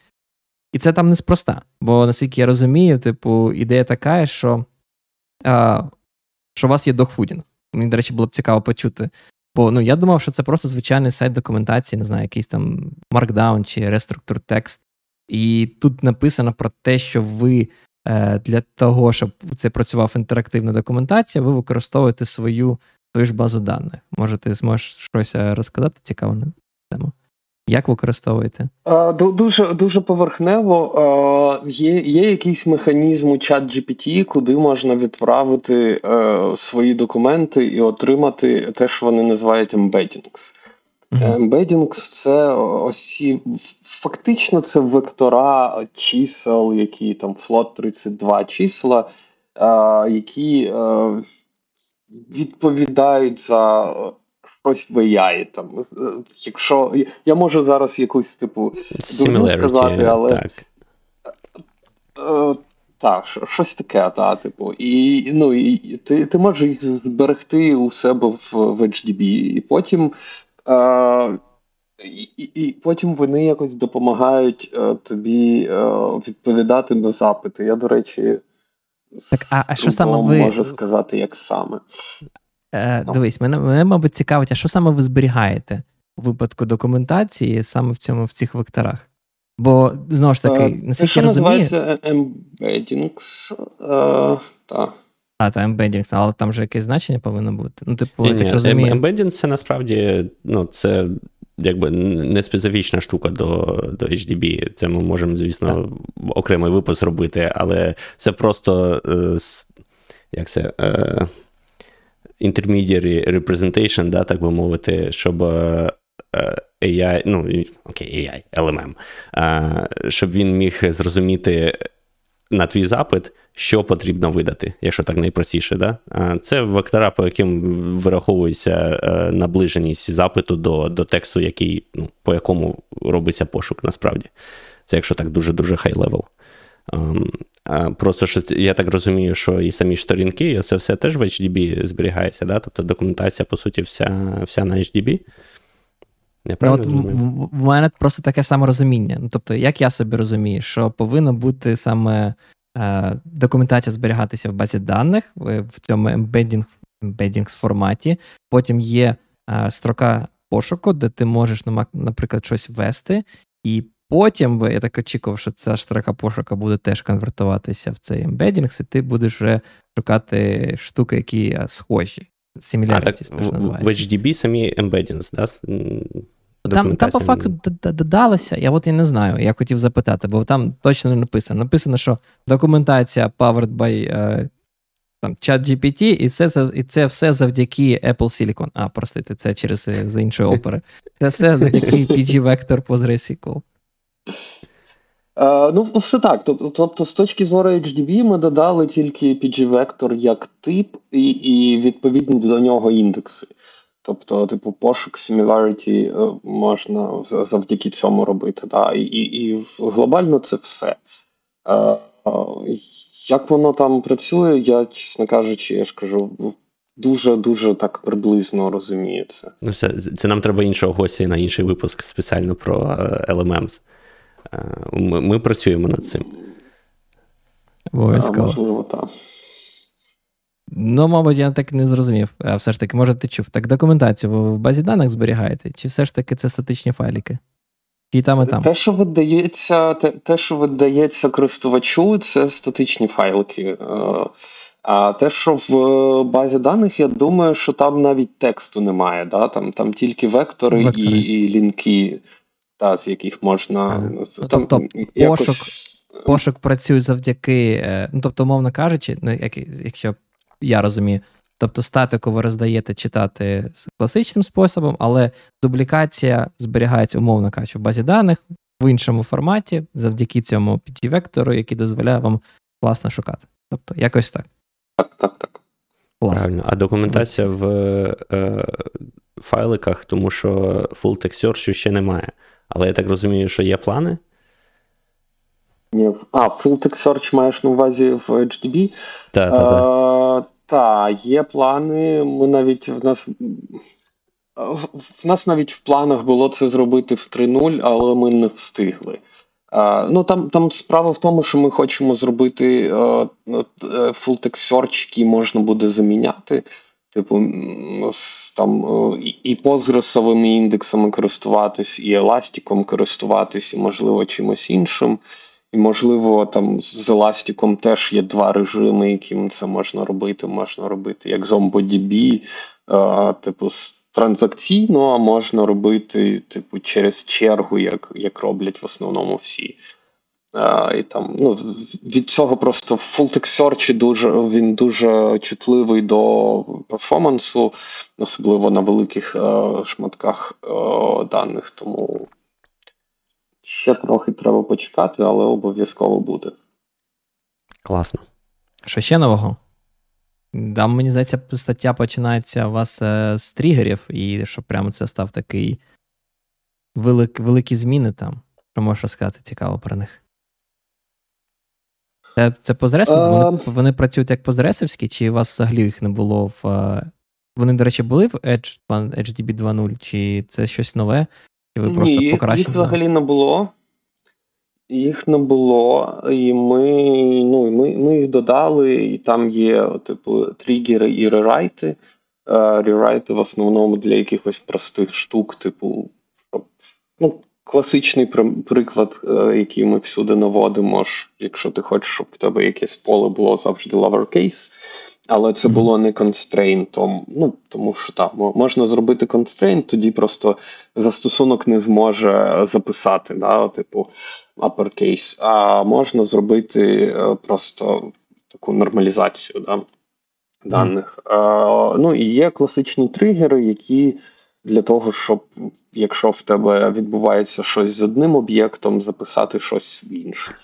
І це там неспроста. Бо наскільки я розумію, типу, ідея така, що а, що у вас є догфудінг. Мені, до речі, було б цікаво почути. Бо ну, я думав, що це просто звичайний сайт документації, не знаю, якийсь там Markdown чи Restructure текст. І тут написано про те, що ви е, для того, щоб це працював інтерактивна документація, ви використовуєте свою свою ж базу даних. Може, ти зможеш щось е, розказати цікаво на тему? Як використовуєте? Дуже дуже поверхнево. Є є якийсь механізм у чат GPT, куди можна відправити е, свої документи і отримати те, що вони називають embeddings. Embeddings – це ось фактично це вектора чисел, які там float 32 числа, які е, відповідають за щось в AI. Там, е, якщо Я можу зараз якусь типу дурну сказати, але. Так. Е, так, щось таке, та, типу, і ну, і ти ти можеш їх зберегти у себе в в HDB, і потім е, і, і потім вони якось допомагають е, тобі е, відповідати на запити. Я, до речі, так, а, а що саме ви... можу сказати, як саме. Е, Дивись, мене, мене, мабуть, цікавить, а що саме ви зберігаєте у випадку документації саме в цьому в цих векторах? Бо знову ж таки, е, наскільки я розумію... називається embeddings. Е, та. А, та embeddings, але там же якесь значення повинно бути. Ну, типу, ні, я так розумію. Embeddings це насправді, ну, це якби не специфічна штука до до HDB. Це ми можемо, звісно, так. окремий випуск робити, але це просто як це intermediary representation, да, так би мовити, щоб е, е, AI, ну, окей, AI, LMM, щоб він міг зрозуміти на твій запит, що потрібно видати, якщо так найпростіше. Да? Це вектора, по яким вираховується е, наближеність запиту до до тексту, який, ну, по якому робиться пошук насправді. Це якщо так дуже-дуже high level. Просто що я так розумію, що і самі сторінки, це все теж в EdgeDB зберігається, да? тобто документація, по суті, вся вся на EdgeDB. Я ну, от В мене просто таке саме розуміння. Ну, Тобто, як я собі розумію, що повинна бути саме е, документація зберігатися в базі даних в цьому embedding, embedding форматі. Потім є е, строка пошуку, де ти можеш, наприклад, щось ввести, і Потім би я так очікував, що ця штрака пошука буде теж конвертуватися в цей ембедінг, і ти будеш вже шукати штуки, які схожі. А, так, в, HDB самі embeddings, да? Там там по факту додалося, я от і не знаю, я хотів запитати, бо там точно не написано. Написано, що документація powered by uh, там, ChatGPT, і це і це все завдяки Apple Silicon. А, простите, це через е, з іншої опери. Це все завдяки PG Vector PostgreSQL. Е, ну, все так. Тобто, з точки зору HDB ми додали тільки PG-вектор як тип, і і відповідні до нього індекси. Тобто, типу, пошук similarity е, можна завдяки цьому робити. Да? І і, глобально це все. Е, як воно там працює, я, чесно кажучи, я ж кажу, дуже-дуже так приблизно розумію це. Ну, все, це нам треба іншого гостя на інший випуск спеціально про LMMs. Ми, ми працюємо над цим. Обов'язково. Можливо, так. Ну, мабуть, я так не зрозумів. А все ж таки, може, ти чув. Так документацію ви в базі даних зберігаєте? Чи все ж таки це статичні файлики? І там, і там. Те, що видається, те, те, що видається користувачу, це статичні файлики. Е, а те, що в базі даних, я думаю, що там навіть тексту немає. Да? Там там тільки вектори, вектори. І, і лінки та, з яких можна. Ну, ну, там, Тобто якось... пошук пошук працює завдяки, е, ну тобто, умовно кажучи, ну, як, якщо я розумію, тобто статику ви роздаєте читати з класичним способом, але дублікація зберігається, умовно кажучи, в базі даних в іншому форматі, завдяки цьому PG-вектору, який дозволяє вам класно шукати. Тобто, якось так. Так, так, так. Клас. Правильно. А документація в е, файликах, тому що full text search ще немає. Але я так розумію, що є плани? Ні, А, Full Text Search маєш на увазі в HDB? Так, так, так. Так, є плани. Ми навіть в нас. В нас навіть в планах було це зробити в 3.0, але ми не встигли. Uh, ну Там там справа в тому, що ми хочемо зробити uh, full text search, який можна буде заміняти. Типу, там е, і позросовими індексами користуватись, і еластиком користуватись, і, можливо, чимось іншим. І, можливо, там з еластиком теж є два режими, яким це можна робити. Можна робити як ZomboDB, е, типу, транзакційно, а можна робити, типу, через чергу, як як роблять в основному всі. І там, ну, Від цього просто Full Text Search дуже, він дуже чутливий до перформансу, особливо на великих е, шматках е, даних. Тому ще трохи треба почекати, але обов'язково буде. Класно. Що ще нового? Там, мені здається, стаття починається у вас е, з тригерів, і щоб прямо це став такий велик, великі зміни там. Що можеш розказати цікаво про них? Це це Postgres? Вони вони працюють як Postgresівські, чи у вас взагалі їх не було в. Е, вони, до речі, були в Edge, HDB 2.0, чи це щось нове? Чи ви просто Ні, покращили? Їх взагалі не було. Їх не було, і ми ну, ми, ми їх додали, і там є, типу, тригери і рерайти. Рерайти в основному для якихось простих штук, типу, ну, Класичний приклад, е, який ми всюди наводимо, якщо ти хочеш, щоб в тебе якесь поле було завжди lowercase, але це було не constraint, ну, тому що так, можна зробити constraint, тоді просто застосунок не зможе записати, да, типу uppercase, а можна зробити е, просто таку нормалізацію да, даних. Mm. Ну і є класичні тригери, які для того, щоб якщо в тебе відбувається щось з одним об'єктом, записати щось в інший.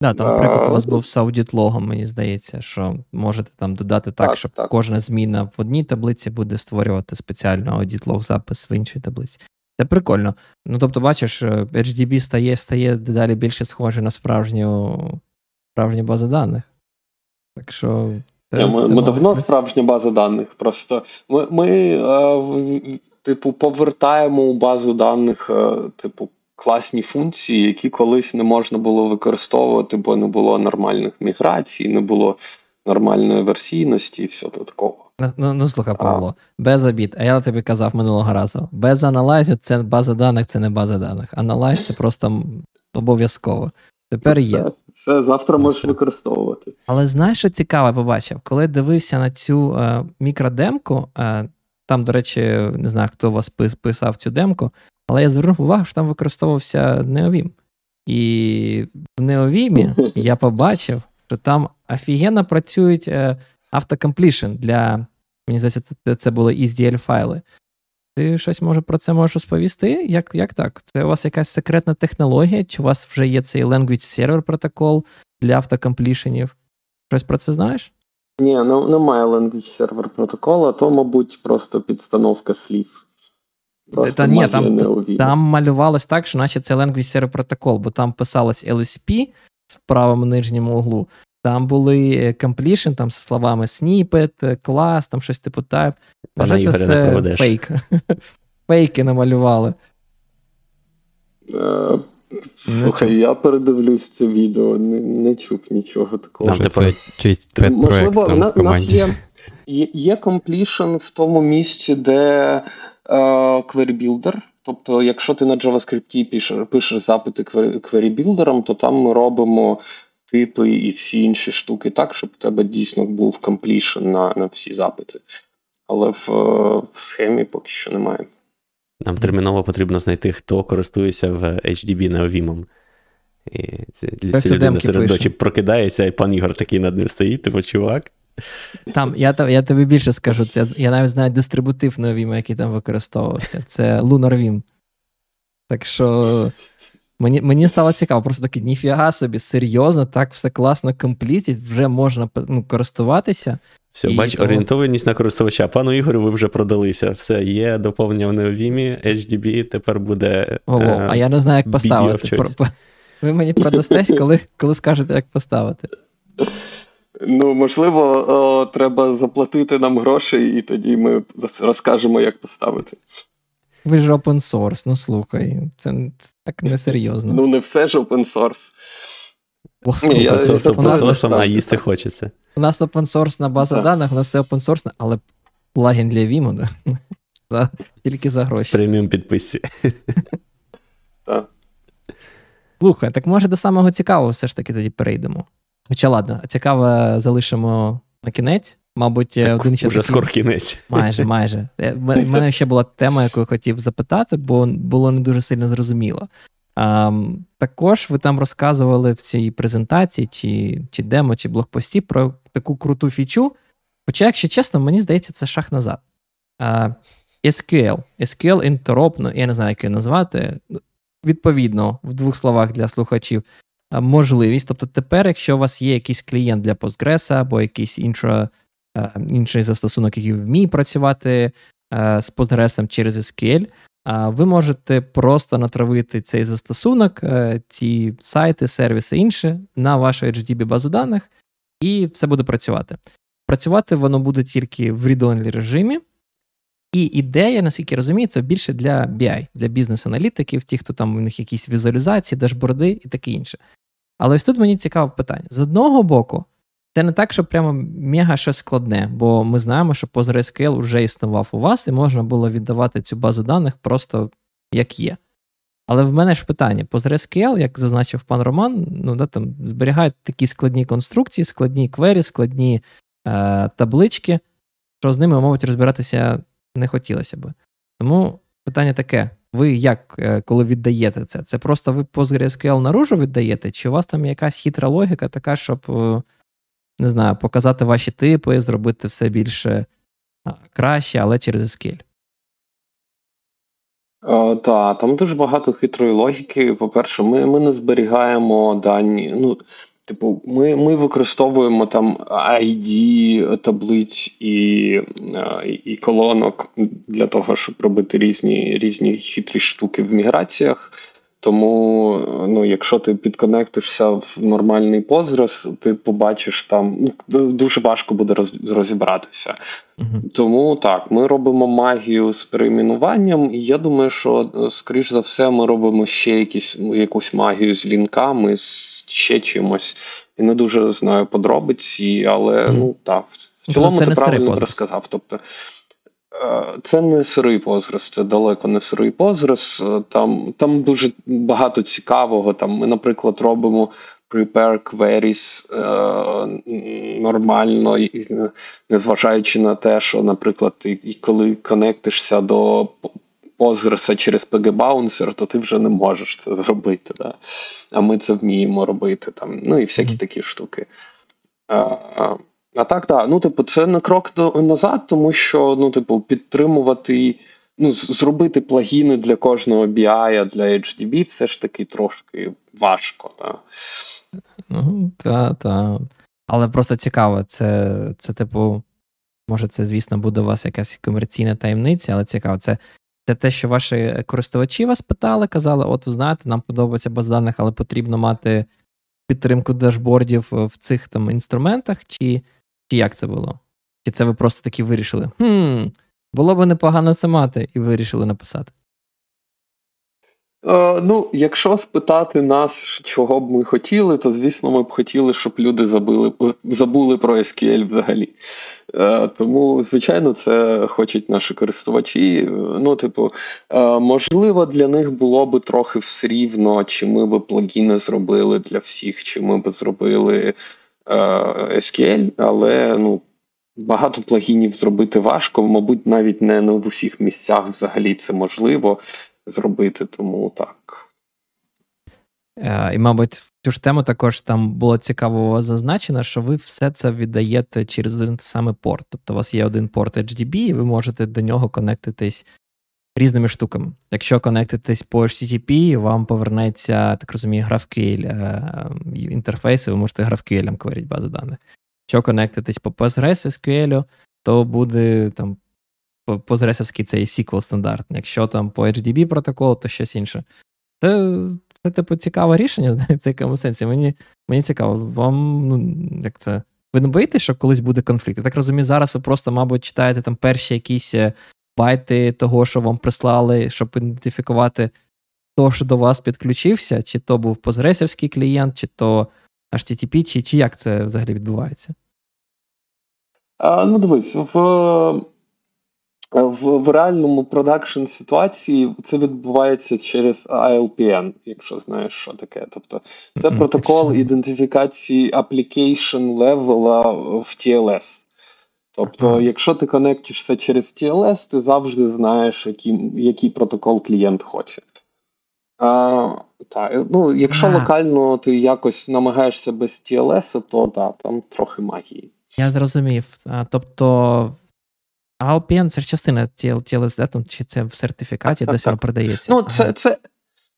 Да, там, наприклад, у вас був з аудітлогом, мені здається, що можете там додати так, так щоб так. кожна зміна в одній таблиці буде створювати спеціально аудітлог запис в іншій таблиці. Це прикольно. Ну, тобто, бачиш, HDB стає стає дедалі більше схоже на справжню справжню базу даних. Так що. Це, ми це ми давно справжня база даних. Просто ми ми е, типу, повертаємо у базу даних, е, типу, класні функції, які колись не можна було використовувати, бо не було нормальних міграцій, не було нормальної версійності і все такого. Ну, ну, ну слухай, Павло, а. без обід. А я тобі казав минулого разу. Без аналайзу це база даних, це не база даних. Аналайз це просто обов'язково. Тепер все, є. Все, завтра можеш все. використовувати. Але знаєш, що цікаве побачив? Коли дивився на цю е, мікродемку, е, там, до речі, не знаю, хто у вас писав цю демку, але я звернув увагу, що там використовувався Неовім. І в Неовімі я побачив, що там офігенно працюють автокомплішн для, мені здається, це були SDL файли. Ти щось може про це можеш розповісти? Як як так? Це у вас якась секретна технологія? Чи у вас вже є цей language server протокол для автокомплішенів? Щось про це знаєш? Ні, ну немає language server протокола, то, мабуть, просто підстановка слів. Просто Та ні, там там малювалось так, що наче це language server протокол, бо там писалось LSP в правому нижньому углу. Там були completion, там зі словами snippet, клас, там щось типу type. Може, це все фейк. Фейки намалювали. Слухай, я передивлюсь це відео, не, не чув нічого такого. Нам тепер чийсь Можливо, на, в нас є є, є completion в тому місці, де uh, query builder. Тобто, якщо ти на JavaScript пишеш, пишеш запити query builder, то там ми робимо типи і всі інші штуки так, щоб в тебе дійсно був completion на на всі запити. Але в, в схемі поки що немає. Нам терміново потрібно знайти, хто користується в HDB неовімом. І це, ця людина серед ночі прокидається, і пан Ігор такий над ним стоїть, типу, чувак. Там, Я я тобі більше скажу, це, я навіть знаю дистрибутив Neovim, який там використовувався. Це LunarVim. Так що Мені мені стало цікаво, просто таки, ніфіга собі, серйозно, так все класно комплітить, вже можна ну, користуватися. Все, і бач, тому... орієнтованість на користувача. Пану Ігорю, ви вже продалися. Все, є доповнення в Неовімі, HDB, тепер буде. Ого, е- а я не знаю, як поставити. Ви мені продастесь, коли коли скажете, як поставити. Ну, можливо, о, треба заплатити нам гроші, і тоді ми розкажемо, як поставити. Ви ж open source, ну слухай, це, так несерйозно. Ну, не все ж open source. Ні, open source, а їсти хочеться. У нас open source база так. даних, у нас все open source, але плагін для Vimo, да? за, тільки за гроші. Преміум підписці. Так. Слухай, так може до самого цікавого все ж таки тоді перейдемо. Хоча ладно, цікаве залишимо на кінець. Мабуть, так один ще вже такий... скоро кінець. Майже, майже. У е, мене ще була тема, яку я хотів запитати, бо було не дуже сильно зрозуміло. А, Також ви там розказували в цій презентації, чи чи демо, чи блокпості про таку круту фічу. Хоча, якщо чесно, мені здається, це шах назад. А, SQL. SQL Interop, ну, я не знаю, як її назвати. Відповідно, в двох словах для слухачів. Можливість. Тобто, тепер, якщо у вас є якийсь клієнт для Postgres або якийсь інший Е, інший застосунок, який вміє працювати е, з Postgres через SQL, ви можете просто натравити цей застосунок, е, ці сайти, сервіси інші на вашу HDB базу даних, і все буде працювати. Працювати воно буде тільки в read-only режимі. І ідея, наскільки я розумію, це більше для BI, для бізнес-аналітиків, ті, хто там у них якісь візуалізації, дашборди і таке інше. Але ось тут мені цікаве питання: з одного боку, це не так, що прямо мега щось складне, бо ми знаємо, що PostgreSQL вже існував у вас, і можна було віддавати цю базу даних просто як є. Але в мене ж питання: PostgreSQL, як зазначив пан Роман, ну, да, там зберігають такі складні конструкції, складні квері, складні е, таблички, що з ними, мабуть, розбиратися не хотілося би. Тому питання таке: ви як, е, коли віддаєте це? Це просто ви PostgreSQL наружу віддаєте, чи у вас там якась хитра логіка така, щоб. Е, не знаю, показати ваші типи, зробити все більше краще, але через SQL. Так, там дуже багато хитрої логіки. По-перше, ми ми не зберігаємо дані. Ну, типу, ми ми використовуємо там ID таблиць і і колонок для того, щоб робити різні різні хитрі штуки в міграціях. Тому, ну, якщо ти підконектишся в нормальний позраз, ти побачиш там ну, дуже важко буде розібратися. Uh-huh. Тому так, ми робимо магію з перейменуванням, і я думаю, що, скоріш за все, ми робимо ще якісь, якусь магію з лінками, з ще чимось. І не дуже знаю подробиці, але uh-huh. ну так, в цілому це ти правильно розказав. Тобто Е, це не сирий позраз, це далеко не сирий позраз. Е, там там дуже багато цікавого. Там Ми, наприклад, робимо prepare queries е, нормально, незважаючи на те, що, наприклад, ти коли конектишся до Postgres через PG-Bouncer, то ти вже не можеш це зробити. Да? А ми це вміємо робити. Там, Ну і всякі такі штуки. А так, так. Ну, типу, це не крок назад, тому що, ну, типу, підтримувати. ну, зробити плагіни для кожного BI, для HDB все ж таки трошки важко. Так, ну, та, та. Але просто цікаво, це, це, типу, може, це, звісно, буде у вас якась комерційна таємниця, але цікаво, це це те, що ваші користувачі вас питали, казали: от, ви знаєте, нам подобається баз даних, але потрібно мати підтримку дашбордів в цих там інструментах, чи чи як це було? Чи це ви просто таки вирішили? Хм, було б непогано це мати, і вирішили написати. Е, ну, якщо спитати нас, чого б ми хотіли, то звісно, ми б хотіли, щоб люди забили, забули про SQL взагалі. Е, тому, звичайно, це хочуть наші користувачі. Ну, типу, е, можливо, для них було б трохи все рівно, чи ми б плагіни зробили для всіх, чи ми б зробили е, SQL, але ну. Багато плагінів зробити важко, мабуть, навіть не в усіх місцях взагалі це можливо зробити, тому так. Е, і, мабуть, в цю ж тему також там було цікаво зазначено, що ви все це віддаєте через один самий порт. Тобто у вас є один порт HDB, і ви можете до нього конектитись різними штуками. Якщо конектитись по HTTP, вам повернеться, так розумію, GraphQL е, інтерфейс, і ви можете GraphQL кверіть базу даних. Якщо конектитись по PostgreSQL, то буде там Postgresовський цей SQL стандартний. Якщо там по HDB протокол, то щось інше. Це, це типу, цікаве рішення, знаєте, в якому сенсі. Мені мені цікаво, вам, ну, як це. Ви не боїтесь, що колись буде конфлікт? Я так розумію, зараз ви просто, мабуть, читаєте там перші якісь е, байти того, що вам прислали, щоб ідентифікувати то, що до вас підключився, чи то був Postgresовський клієнт, чи то HTTP, чи чи як це взагалі відбувається? А, Ну, дивись, в в, в реальному production ситуації це відбувається через ALPN, якщо знаєш, що таке. Тобто це протокол ідентифікації application level а в TLS. Тобто, якщо ти конектишся через TLS, ти завжди знаєш, який який протокол клієнт хоче. А, та, ну, Якщо uh-huh. локально ти якось намагаєшся без TLS, то да, там трохи магії. Я зрозумів. Тобто а LPN це ж частина TLSD, чи це в сертифікаті, десь воно продається? Ну, це це,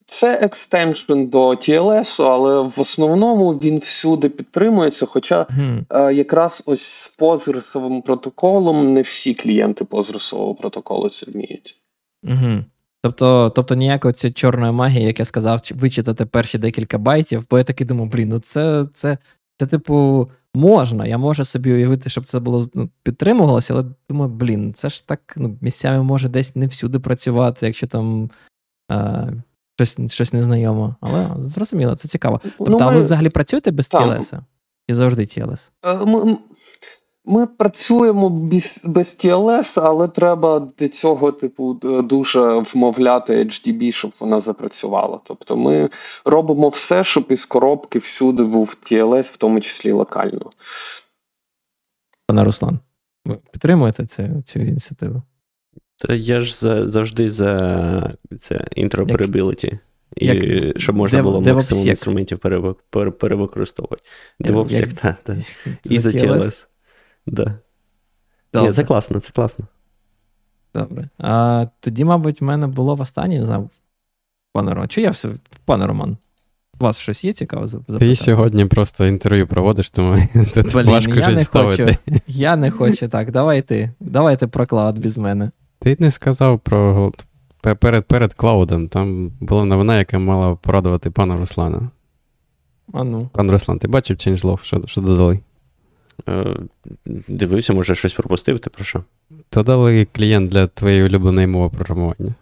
це екстеншн до TLS, але в основному він всюди підтримується. Хоча mm. е, якраз ось з позрисовим протоколом не всі клієнти позрисового протоколу це вміють. Угу. Тобто тобто ніякої цієї чорної магії, як я сказав, вичитати перші декілька байтів, бо я таки думав, блін, ну це, це, це типу. Можна, я можу собі уявити, щоб це було ну, підтримувалося, але думаю, блін, це ж так ну, місцями може десь не всюди працювати, якщо там а, щось щось незнайомо. Але зрозуміло, це цікаво. Ну, тобто, ну, ми... а ви взагалі працюєте без TLS? Чи завжди TLS? Е, ми, ми працюємо без без TLS, але треба для цього, типу, дуже вмовляти HDB, щоб вона запрацювала. Тобто ми робимо все, щоб із коробки всюди був TLS, в тому числі локально. Пане Руслан, ви підтримуєте цю, цю ініціативу? Та я ж завжди за це interoperability. І як, щоб можна було максимум інструментів перевикористовувати. DevOps, так, так. І за TLS. Да. Ні, Це класно, це класно. Добре. А Тоді, мабуть, в мене було в останній, не знаю, пане Роман. Чи я все, пане Роман? У вас щось є цікаво запитати? Ти сьогодні просто інтерв'ю проводиш, тому тут Блін, важко я не ставити. Хочу, я не хочу так. Давайте давайте про cloud без мене. Ти не сказав про перед перед клаудом. Там була новина, яка мала порадувати пана Руслана. А ну. Пан Руслан, ти бачив changelog, що що додали? Е, дивився, може, щось пропустив, ти про що? То дали клієнт для твоєї улюбленої мови програмування.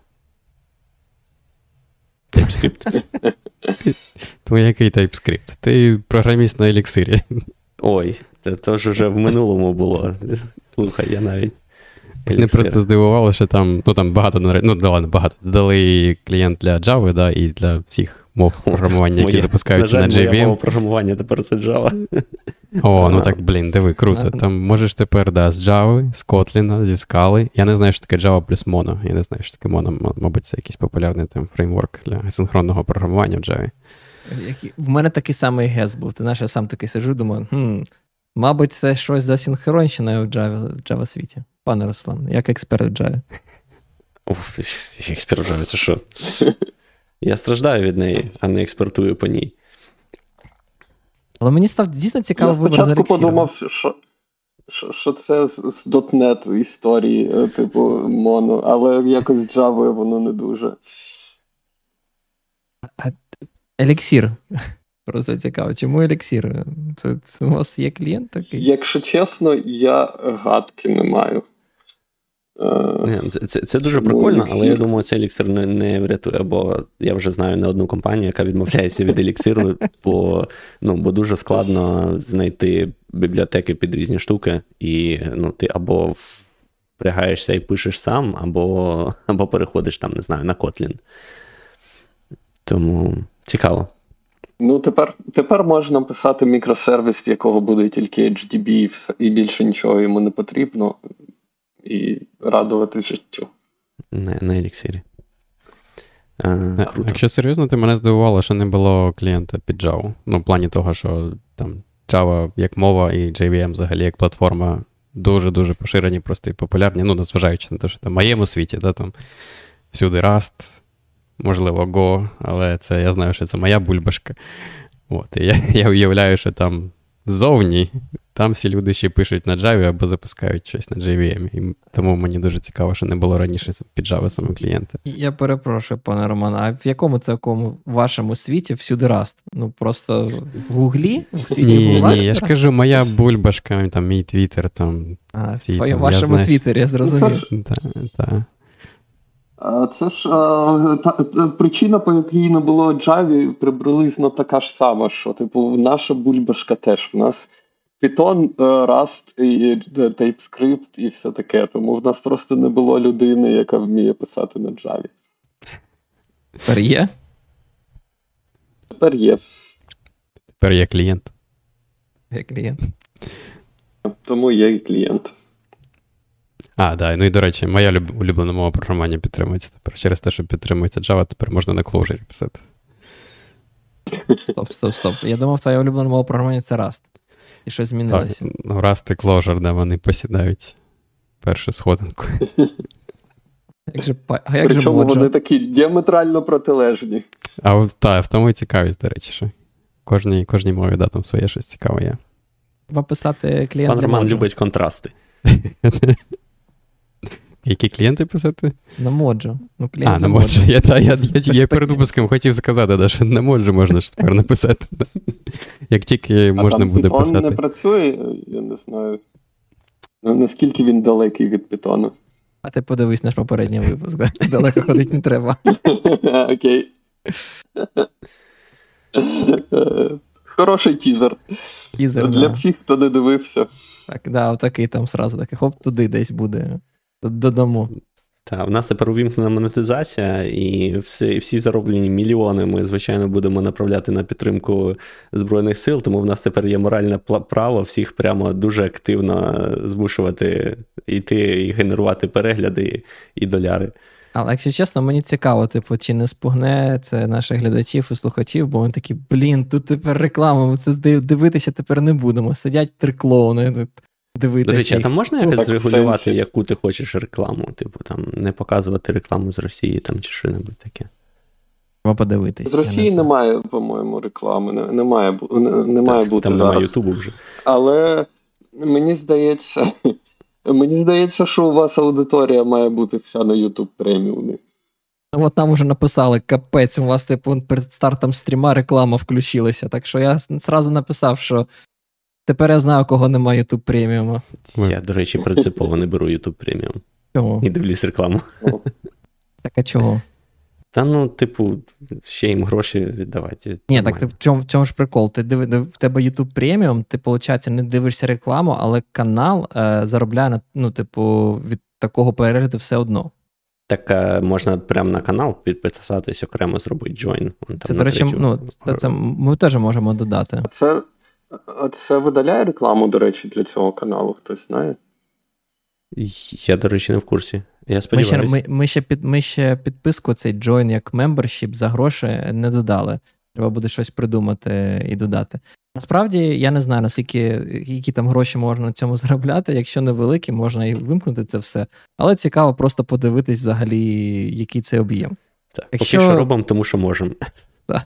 TypeScript. Тому який TypeScript? Ти програміст на еліксирі. Ой, це то ж вже в минулому було. Слухай, я навіть. Мене просто здивувало, що там ну там багато ну, ладно, багато. Додали клієнт для Java, да, і для всіх мов програмування, які Моє, запускаються на, жаль, на JVM. мова програмування тепер це Java. О, ну так, блін, диви, круто. Там можеш тепер да, з Java, з Kotlin, зі Scala. Я не знаю, що таке Java плюс Mono. Я не знаю, що таке Mono. Мабуть, це якийсь популярний там фреймворк для синхронного програмування в Java. В мене такий самий гес був. Ти знаєш, я сам такий сижу, думаю, хм, мабуть, це щось за синхронщиною в Java, в Java світі. Пане Руслан, як експерт в Java. Уф, Експірт в Java, це що? Я страждаю від неї, а не експертую по ній. Але мені став дійсно цікаво вибір Я спочатку подумав, що що, що це з, з .NET історії, е, типу, моно, але якось з Java воно не дуже. Еліксір. Просто цікаво, чому еліксір? Це, це у вас є клієнт такий? Якщо чесно, я гадки не маю. Е, це це, це дуже прикольно, але я думаю, цей еліксир не не врятує, бо я вже знаю не одну компанію, яка відмовляється від еліксиру, бо ну, бо дуже складно знайти бібліотеки під різні штуки, і ну, ти або впрягаєшся і пишеш сам, або або переходиш там, не знаю, на Kotlin. Тому цікаво. Ну, тепер тепер можна писати мікросервіс, в якого буде тільки HDB, і більше нічого йому не потрібно і радувати життю. На на еліксирі. А, круто. Якщо серйозно, ти мене здивувало, що не було клієнта під Java. Ну, в плані того, що там Java як мова і JVM взагалі як платформа дуже-дуже поширені, просто і популярні. Ну, незважаючи на те, що там в моєму світі, да, там всюди Rust, можливо, Go, але це я знаю, що це моя бульбашка. От, І я, я уявляю, що там ззовні там всі люди ще пишуть на Java або запускають щось на JVM. І тому мені дуже цікаво, що не було раніше під Java саме клієнта. Я перепрошую, пане Романе, а в якому це якому вашому світі всюди Rust? Ну просто в Гуглі? В світі Ні, Google, ні, я ж кажу, моя бульбашка, там мій твіттер, там. А, всі, в вашому твіттері, я зрозумів. Так. Це ж а, та, та, причина, по якій не було Java, приблизно така ж сама, що типу наша бульбашка теж в нас Python, е, Rust і е, TypeScript і все таке. Тому в нас просто не було людини, яка вміє писати на Java. Тепер є? Тепер є. Тепер є клієнт. Є клієнт. Тому є і клієнт. А, да. Ну і до речі, моя улюблена мова програмування підтримується тепер. Через те, що підтримується Java, тепер можна на Clojure писати. Стоп, стоп, стоп. Я думав, твоя улюблена мова програмування це Rust. І що змінилося? Так, ну, і Clojure, де вони посідають першу сходинку. Як же, а як Причому же вони такі діаметрально протилежні. А так, в тому і цікавість, до речі, що кожній кожній мові да, там своє щось цікаве є. Писати клієнт. Пан Роман любить контрасти. Які клієнти писати? На моджо. Ну, а, на моджо. Я та, я, я, я перед випуском хотів сказати, да, що на моджо можна ж тепер написати. Як тільки а можна буде Python писати. не працює, я не знаю. Наскільки він далекий від питону. А ти подивись наш попередній випуск, да? далеко ходити не треба. Окей. Хороший тізер. Тізер, Для да. всіх, хто не дивився. Так, да, отакий там сразу такий, хоп, туди десь буде додамо. Так, в нас тепер увімкнена монетизація, і всі всі зароблені мільйони ми, звичайно, будемо направляти на підтримку Збройних сил, тому в нас тепер є моральне право всіх прямо дуже активно змушувати йти і генерувати перегляди і доляри. Але якщо чесно, мені цікаво, типу, чи не спугне це наших глядачів і слухачів, бо вони такі, блін, тут тепер реклама, ми це дивитися тепер не будемо. Сидять три клоуни дивитися. До речі, а там можна якось ну, регулювати, яку ти хочеш рекламу? Типу, там не показувати рекламу з Росії там чи що-небудь таке. Треба подивитись. З Росії не немає, по-моєму, реклами. Не, немає не, не має бути там зараз. немає Ютубу вже. Але мені здається, мені здається, що у вас аудиторія має бути вся на YouTube преміумі. Ну, от там вже написали капець, у вас типу перед стартом стріма реклама включилася. Так що я зразу написав, що Тепер я знаю, кого немає YouTube преміуму. Я, до речі, принципово не беру YouTube преміум. Чому? І дивлюсь рекламу. Так а чого? Та ну, типу, ще їм гроші віддавати. Ні, так ти в чому в чому ж прикол? Ти диви, в тебе YouTube преміум, ти, виходить, не дивишся рекламу, але канал е, заробляє на ну, типу, від такого перегляду все одно. Так е, можна прямо на канал підписатись, окремо зробити join. Це, до речі, ну, це, це ми теж можемо додати. Це а це видаляє рекламу, до речі, для цього каналу, хтось знає? Я, до речі, не в курсі. Я сподіваюся. Ми ще ми, ми, ще, під, ми ще підписку, цей join як membership за гроші не додали. Треба буде щось придумати і додати. Насправді я не знаю, наскільки які там гроші можна на цьому заробляти. Якщо невеликі, можна і вимкнути це все. Але цікаво просто подивитись взагалі, який це об'єм. Так, Якщо... Поки що робимо, тому що можемо. Так.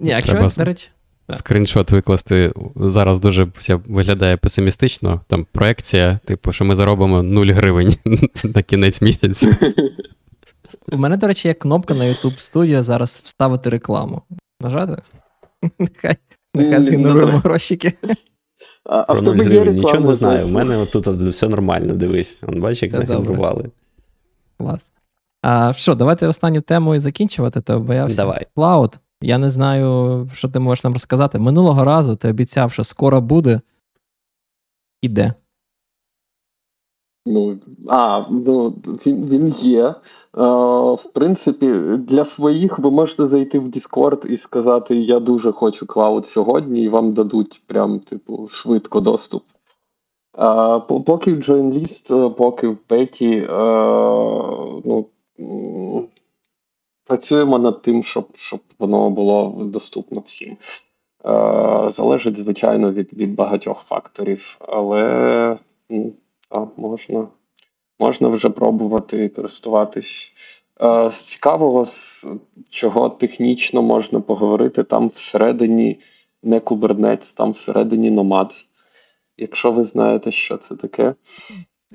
Ні, якщо, Треба до речі. Скріншот викласти зараз дуже все виглядає песимістично. Там проекція, типу, що ми заробимо 0 гривень на кінець місяця. У мене, до речі, є кнопка на YouTube Studio зараз вставити рекламу. Нажати? Нехай нехай згенеруємо грошики. А, Про 0 гривень нічого не знаю. У мене тут все нормально, дивись. Он бачиш, як нагенерували. Клас. А що, давайте останню тему і закінчувати, то боявся. Давай. Cloud. Я не знаю, що ти можеш нам розказати. Минулого разу ти обіцяв, що скоро буде. Іде. Ну, а, ну, він він є. Е, В принципі, для своїх ви можете зайти в Discord і сказати: Я дуже хочу клауд сьогодні, і вам дадуть прям, типу, швидко доступ. Е, Поки в JoinList, поки в Петі, е, ну, працюємо над тим, щоб щоб воно було доступно всім. Е, Залежить, звичайно, від від багатьох факторів, але ну, та, можна можна вже пробувати користуватись. Е, З цікавого, з чого технічно можна поговорити, там всередині не Kubernetes, там всередині Nomad. Якщо ви знаєте, що це таке.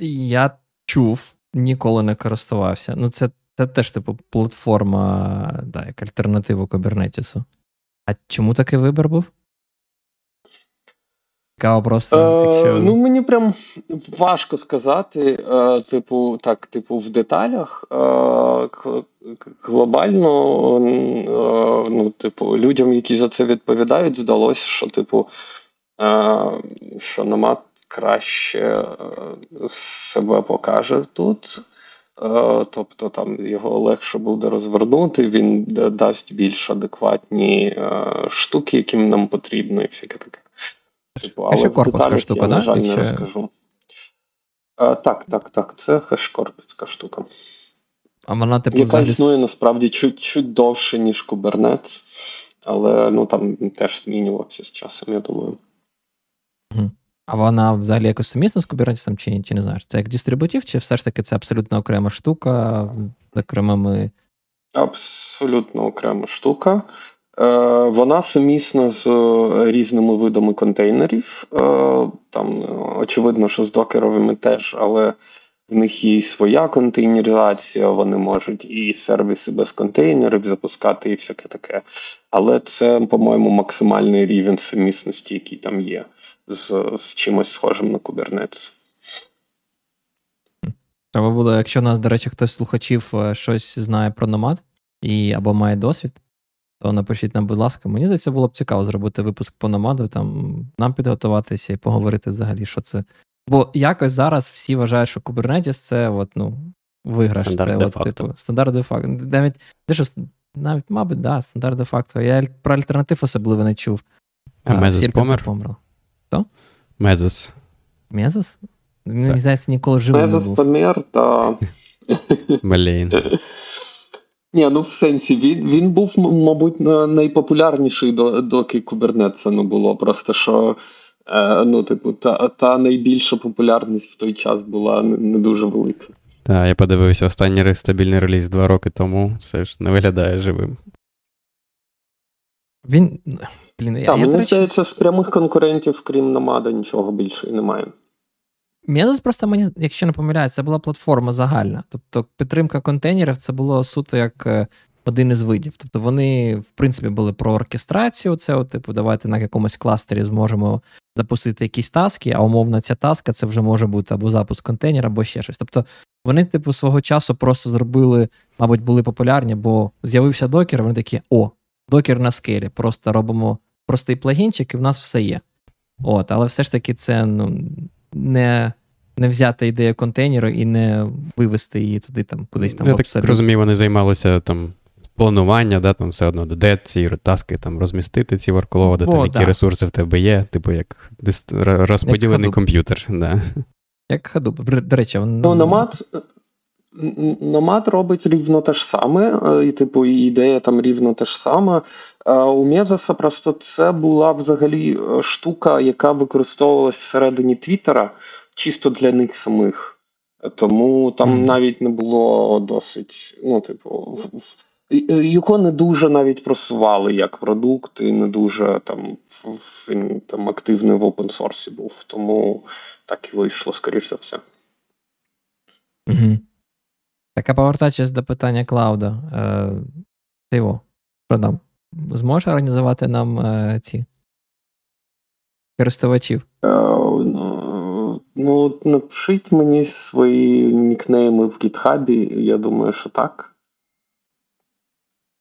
Я чув, ніколи не користувався. Ну, це це теж, типу, платформа, да, як альтернатива Kubernetes. А чому такий вибір був? Цікаво просто. Е, якщо... Ну, мені прям важко сказати. Е, типу, так, типу, в деталях. Е, глобально, ну, типу, людям, які за це відповідають, здалося, що, типу, що Nomad краще себе покаже тут. Е, тобто там його легше буде розвернути, він дасть більш адекватні е, штуки, яким нам потрібно, і всяке таке. Типу, але ще корпуска штука, я, на жаль, Якщо... не розкажу. А, Так, так, так, це хешкорпівська штука. А вона типу Яка взагалі... існує насправді чуть чуть довше, ніж Kubernetes, але ну там теж змінювався з часом, я думаю. А вона взагалі якось сумісна з Kubernetes чи чи не знаєш? Це як дистрибутив, чи все ж таки це абсолютно окрема штука з окремими. Абсолютно окрема штука. Е, Вона сумісна з різними видами контейнерів. Е, Там, очевидно, що з докеровими теж, але в них є і своя контейнеризація, вони можуть і сервіси без контейнерів запускати, і всяке таке. Але це, по-моєму, максимальний рівень сумісності, який там є з з чимось схожим на Kubernetes. Треба було, якщо у нас, до речі, хтось з слухачів е, щось знає про Nomad і або має досвід, то напишіть нам, будь ласка, мені здається, було б цікаво зробити випуск по Nomad, там нам підготуватися і поговорити взагалі, що це. Бо якось зараз всі вважають, що Kubernetes це от, ну, виграш. Стандарт це от, типу, стандарт де-факто. Навіть, що, навіть, мабуть, да, стандарт де-факто. Я про альтернатив особливо не чув. А, а Мезос помер? померла. Хто? Мезос. Мезос? Мені здається, ніколи живий Мезос не був. помер, та. Блін. Ні, ну в сенсі, він він був, мабуть, найпопулярніший доки Кубернетса не було. Просто що, ну, типу, та та найбільша популярність в той час була не, не дуже велика. Так, я подивився останній стабільний реліз два роки тому, все ж не виглядає живим. Він. Блін, я, Мені речі... з прямих конкурентів, крім Намада, нічого більше і немає. Mesos просто мені, якщо не помиляюсь, це була платформа загальна. Тобто підтримка контейнерів це було суто як е, один із видів. Тобто вони, в принципі, були про оркестрацію. Це, от, типу, давайте на якомусь кластері зможемо запустити якісь таски, а умовно, ця таска це вже може бути або запуск контейнера, або ще щось. Тобто вони, типу, свого часу просто зробили, мабуть, були популярні, бо з'явився докер, вони такі: о, докер на скелі. Просто робимо простий плагінчик, і в нас все є. От, Але все ж таки, це ну, не не взяти ідею контейнеру і не вивести її туди там кудись там. Я так розумію, вони займалися там планування, да, там все одно де ці таски там розмістити ці ворклоуди, там які да. ресурси в тебе є, типу як розподілений як комп'ютер. Да. Як Hadoop. До речі, он... Ну, Nomad, Nomad робить рівно те ж саме, і типу ідея там рівно те ж саме. У Мезоса просто це була взагалі штука, яка використовувалась всередині Твіттера чисто для них самих. Тому там mm. навіть не було досить, ну, типу, його не дуже навіть просували як продукт, і не дуже там він там активний в опенсорсі був. Тому так і вийшло, скоріш за все. Угу. Так, а повертаючись до питання Клауда, е, ти його продам. Зможеш організувати нам е, ці користувачів? Е, ну, ну, напишіть мені свої нікнейми в гітхабі, я думаю, що так.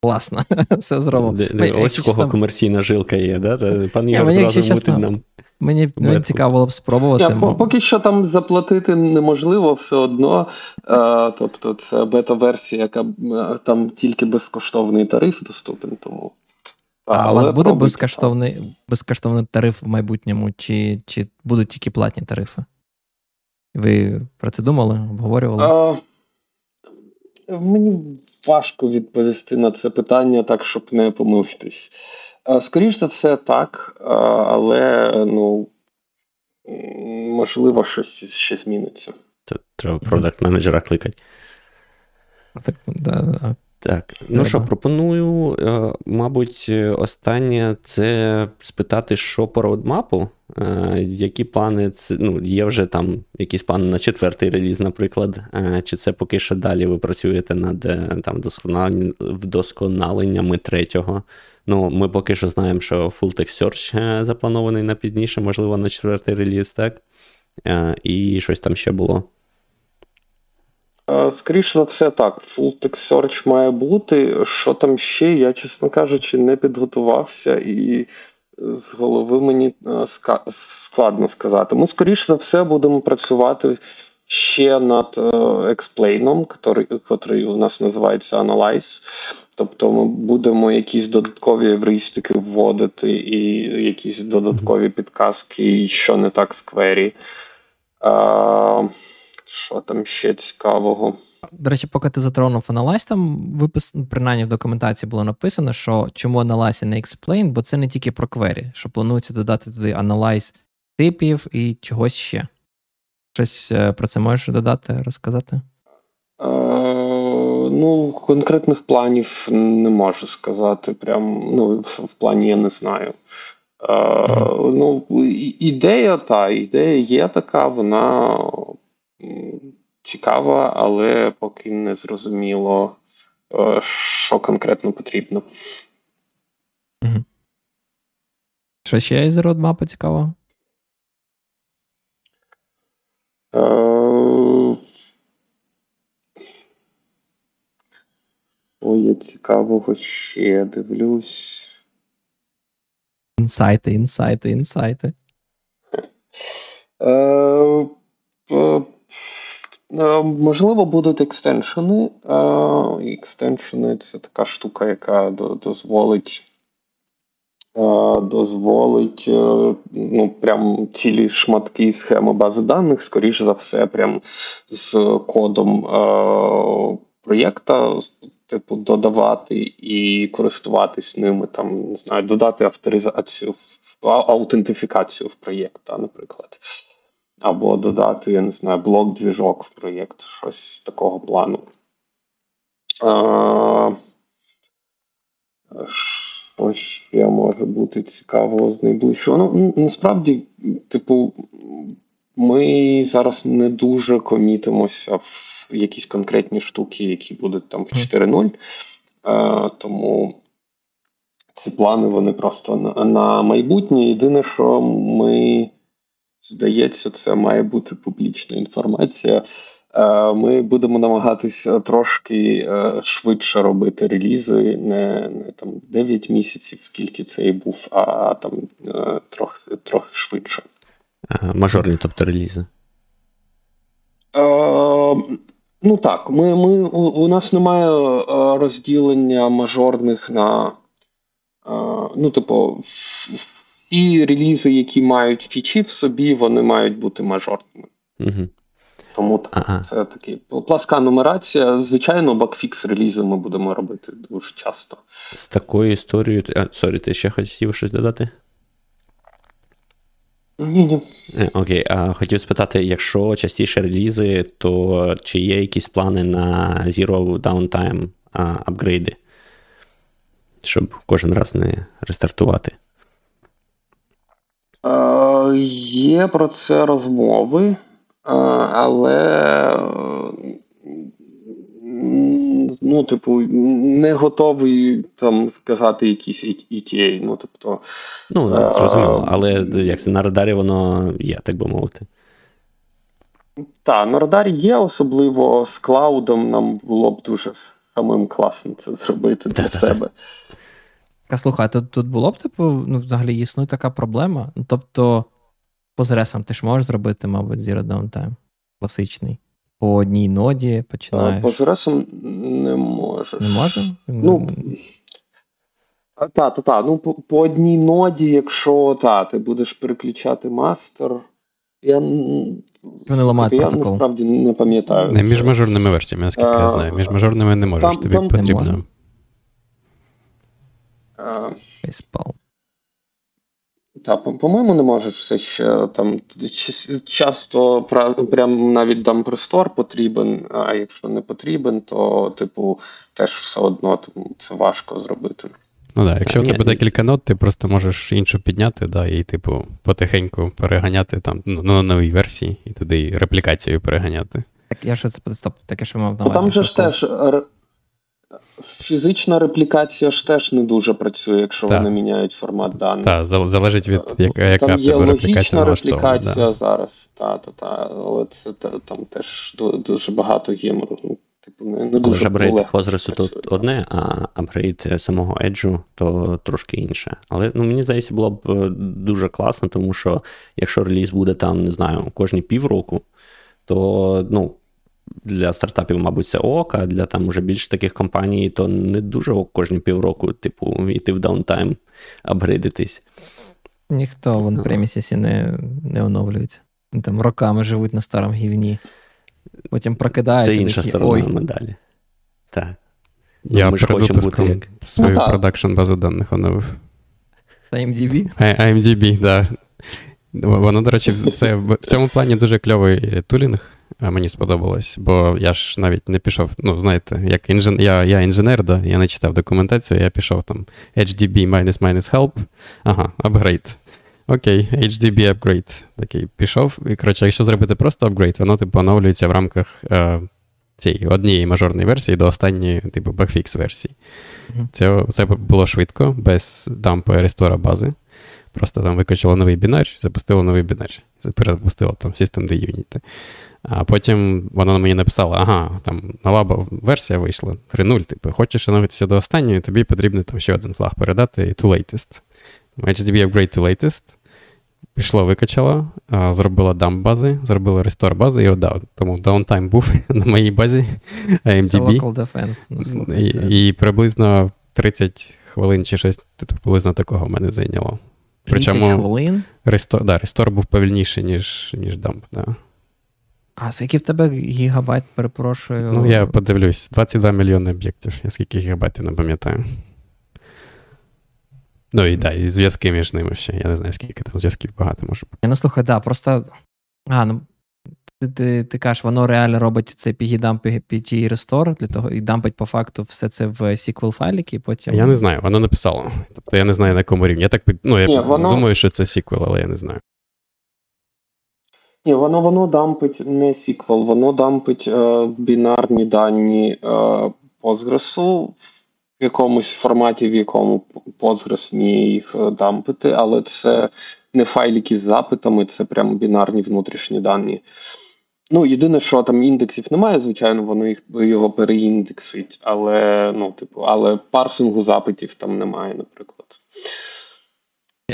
Класно, все зробимо. Ось у кого комерційна жилка є, да? Пан Ігор зразу мутить нам. Мені мені цікаво було б спробувати. Я, поки що там заплатити неможливо все одно. Е, тобто це бета-версія, яка е, там тільки безкоштовний тариф доступен. тому... А, а у вас буде безкоштовний безкоштовний тариф в майбутньому, чи чи будуть тільки платні тарифи? Ви про це думали? Обговорювали? А, Мені важко відповісти на це питання так, щоб не помилитись. Скоріше за все, так, але ну, можливо, щось ще зміниться. Треба продакт менеджера кликати. Так, да, так, ну що, пропоную, е, мабуть, останнє це спитати, що по роудмапу, е, які плани ну, є вже там якісь плани на четвертий реліз, наприклад, е, чи це поки що далі ви працюєте над там, вдосконаленнями третього. Ну, Ми поки що знаємо, що Full Text Search запланований на пізніше, можливо, на четвертий реліз, так? І щось там ще було. Скоріше за все, так. Full text search має бути. Що там ще, я, чесно кажучи, не підготувався, і з голови мені складно сказати. Ми, скоріше за все, будемо працювати ще над експлейном, який у нас називається Analyze. Тобто ми будемо якісь додаткові евристики вводити, і якісь додаткові підказки, що не так з квері. Що там ще цікавого? До речі, поки ти затронув Analyze, там випис, принаймні в документації було написано, що чому Analyze не Explain, бо це не тільки про квері, що планується додати туди Analyze типів і чогось ще. Щось е, про це можеш додати, розказати? Е, Ну, конкретних планів не можу сказати. Прям ну, в плані я не знаю. Е. Ну, Ідея та ідея є така, вона цікава, але поки не зрозуміло, е, що конкретно потрібно. Угу. Що ще із родмапи цікавого? Е, ой, я цікавого ще дивлюсь. Інсайти, інсайти, інсайти. Е, Е, можливо, будуть екстеншени. Екстеншени це така штука, яка дозволить е, дозволить е, ну, прям цілі шматки схеми бази даних, скоріш за все, прям з кодом проєкта, типу, додавати і користуватись ними, там, не знаю, додати авторизацію, аутентифікацію в проєкт, наприклад або додати, я не знаю, блок-двіжок в проєкт, щось такого плану. А, Що ще може бути цікавого з найближчого? Ну, насправді, типу, ми зараз не дуже комітимося в якісь конкретні штуки, які будуть там в 4.0. А, тому ці плани вони просто на, на майбутнє. Єдине, що ми. Здається, це має бути публічна інформація. Е, ми будемо намагатися трошки е, швидше робити релізи, не не там 9 місяців, скільки це і був, а там е, трохи трохи швидше. Мажорні, тобто релізи? Ну так, ми, ми, у, у нас немає розділення мажорних на. Ну, типу, Ті релізи, які мають фічі в собі, вони мають бути мажорними. Угу. Тому ага. це такий пласка нумерація. Звичайно, bugfix релізи ми будемо робити дуже часто. З такою історією. А, Sorry, ти ще хотів щось додати? Ні, ні. Е, окей, а хотів спитати, якщо частіше релізи, то чи є якісь плани на Zero Downtime upgrade и? Щоб кожен раз не рестартувати? Е, Є про це розмови, е, але ну, типу, не готовий там сказати якісь ETA. Ну, тобто, ну зрозуміло, але як це на радарі воно є, так би мовити. Так, на радарі є, особливо з клаудом нам було б дуже самим класно це зробити для себе. А слухай, тут тут було б, типу, ну, взагалі існує така проблема. Ну, Тобто, по зресам ти ж можеш зробити, мабуть, Zero Downtime класичний по одній ноді починаєш. По Жоресам не можеш. Не може? Ну, так, так, так. Ну, по, по одній ноді, якщо та, ти будеш переключати мастер. Я Вони ламають я протокол. насправді не пам'ятаю. Не між мажорними версіями, наскільки я знаю. Між мажорними не можеш, там, тобі там потрібно. Фейспал. Так, по-моєму, не можеш все ще там часто прям навіть там престор потрібен, а якщо не потрібен, то, типу, теж все одно це важко зробити. Ну так, якщо в тебе декілька нот, ти просто можеш іншу підняти, да, і, типу, потихеньку переганяти там ну, на новій версії, і туди реплікацію переганяти. Так я що це стоп, таке, що мав на увазі. Там же ж теж Фізична реплікація ж теж не дуже працює, якщо так. вони міняють формат даних. Так, залежить від яка, яка там є логічна реплікація да. зараз, та, та, та, але це там теж дуже багато гемору. Ну, типу, не, не дуже апгрейд Позресу тут одне, а апгрейд самого Еджу то трошки інше. Але ну, мені здається, було б е, дуже класно, тому що якщо реліз буде там, не знаю, кожні півроку, то ну, для стартапів, мабуть, це ок, а для там уже більш таких компаній, то не дуже ок кожні півроку, типу, йти в downtime, апгрейдитись. Ніхто в on-premises не не оновлюється. Там роками живуть на старому гівні. Потім прокидаються. Це інша такі, сторона Ой. медалі. Так. Я ну, ми ж хочемо бути як... свою ну, production базу даних оновив. IMDb? IMDb, так. Да. Воно, до речі, все в цьому плані дуже кльовий тулінг мені сподобалось, бо я ж навіть не пішов. Ну, знаєте, як інжен... я я інженер, да, я не читав документацію, я пішов там HDB minus minus help. Ага, upgrade. Окей, HDB upgrade. Такий пішов. І коротше, якщо зробити просто апгрейд, воно типу оновлюється в рамках е, цієї однієї мажорної версії до останньої, типу, бакфікс версії. Mm-hmm. Це це було швидко, без дампу і рестора бази. Просто там викачало новий бінар, запустило новий бінар. Перезапустило там System Unit. А потім вона мені написала: ага, там нова версія вийшла 3.0, типу, хочеш оновитися до останньої, тобі потрібно там ще один флаг передати і to latest. HDB upgrade to latest. Пішло, викачало, зробила дамп бази, зробила рестор бази і отдав. Тому даунтайм був на моїй базі AMDB. Це local defense. Ну, і, і приблизно 30 хвилин чи щось приблизно такого в мене зайняло. 30 Причому хвилин? Рестор, да, рестор був повільніший, ніж ніж дамп. Да. А скільки в тебе гігабайт, перепрошую? Ну, я подивлюсь, 22 мільйони об'єктів. Я скільки гігабайтів не пам'ятаю. Ну і так, і зв'язки між ними ще. Я не знаю, скільки там зв'язків багато може бути. Ну слухай, да, просто. А, ну ти ти, ти кажеш, воно реально робить цей PG-dump, PG Restore для того і дампить по факту все це в SQL файлики, і потім. Я не знаю, воно написало. Тобто я не знаю на якому рівні. Я так ну, я Ні, воно... думаю, що це SQL, але я не знаю. Ні, воно воно дампить не SQL, воно дампить е, бінарні дані е, Postgres в якомусь форматі, в якому Postgres вміє їх е, дампити, але це не файлики з запитами, це прямо бінарні внутрішні дані. Ну, єдине, що там індексів немає, звичайно, воно їх його переіндексить, але ну, типу, але парсингу запитів там немає, наприклад.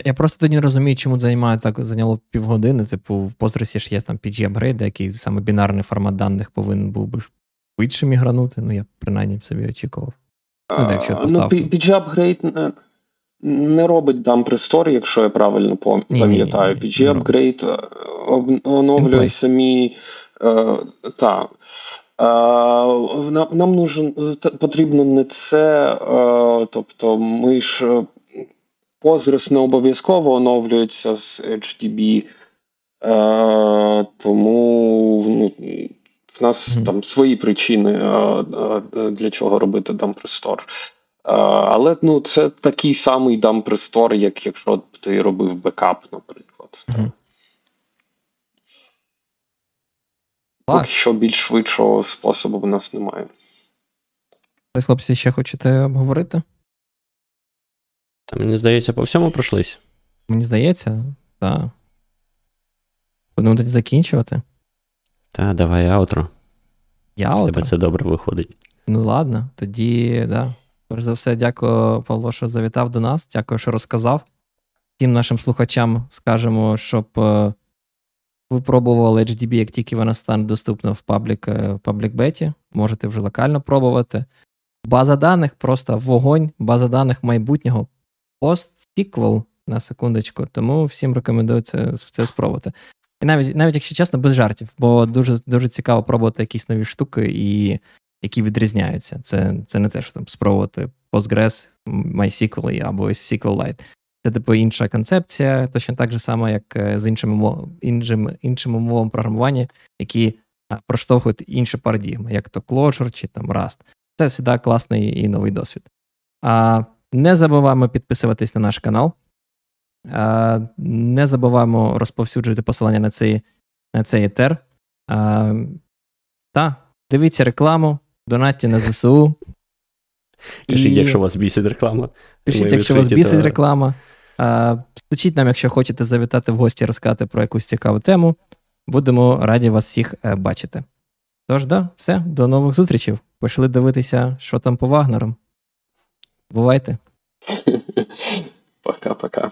Я просто тоді не розумію, чому займає так зайняло півгодини. Типу, в Postgres ж є там PG апгрейд, який саме бінарний формат даних повинен був би швидше мігранути. Ну, я принаймні собі очікував. Ну, так, якщо ну, PG апгрейд не робить рестор, якщо я правильно пам'ятаю. PG апгрейд оновлює самі Е, Так. Е, нам нужен, потрібно не це, е, тобто ми ж Postgres не обов'язково оновлюється з HDB, е, тому ну, в нас mm. там свої причини для чого робити дампрестор. Але ну, це такий самий дампрестор, як якщо б ти робив бекап, наприклад. Mm. Поки що більш швидшого способу в нас немає. Хлопці, ще хочете обговорити? Та мені здається, по всьому пройшлись. Мені здається, так. Будемо тоді закінчувати. Та, давай outro. Я outro? тебе це добре виходить. Ну, ладно, тоді, да. Перш за все, дякую, Павло, що завітав до нас. Дякую, що розказав. Всім нашим слухачам скажемо, щоб е, випробували EdgeDB, як тільки вона стане доступна в public, е, в public beta. Можете вже локально пробувати. База даних просто вогонь, база даних майбутнього. Пост-сіквел на секундочку, тому всім рекомендую це, це спробувати. І навіть, навіть, якщо чесно, без жартів, бо дуже дуже цікаво пробувати якісь нові штуки, і які відрізняються. Це це не те, що там спробувати Postgres, MySQL або SQLite. Це типу інша концепція, точно так же само, як е, з іншими мов, іншими, іншими мовами програмування, які проштовхують інші парадігми, як то Clojure чи там Rust. Це завжди класний і новий досвід. А, Не забуваємо підписуватись на наш канал. Не забуваємо розповсюджувати посилання на цей на цей етер. Та, дивіться рекламу, донатьте на ЗСУ. Пишіть, і... якщо вас бісить реклама. Пишіть, якщо вас бісить то... реклама. Стучіть нам, якщо хочете завітати в гості, розказати про якусь цікаву тему. Будемо раді вас всіх е, бачити. Тож, да, все, до нових зустрічей. Пішли дивитися, що там по Вагнерам. Бувайте. Пока-пока.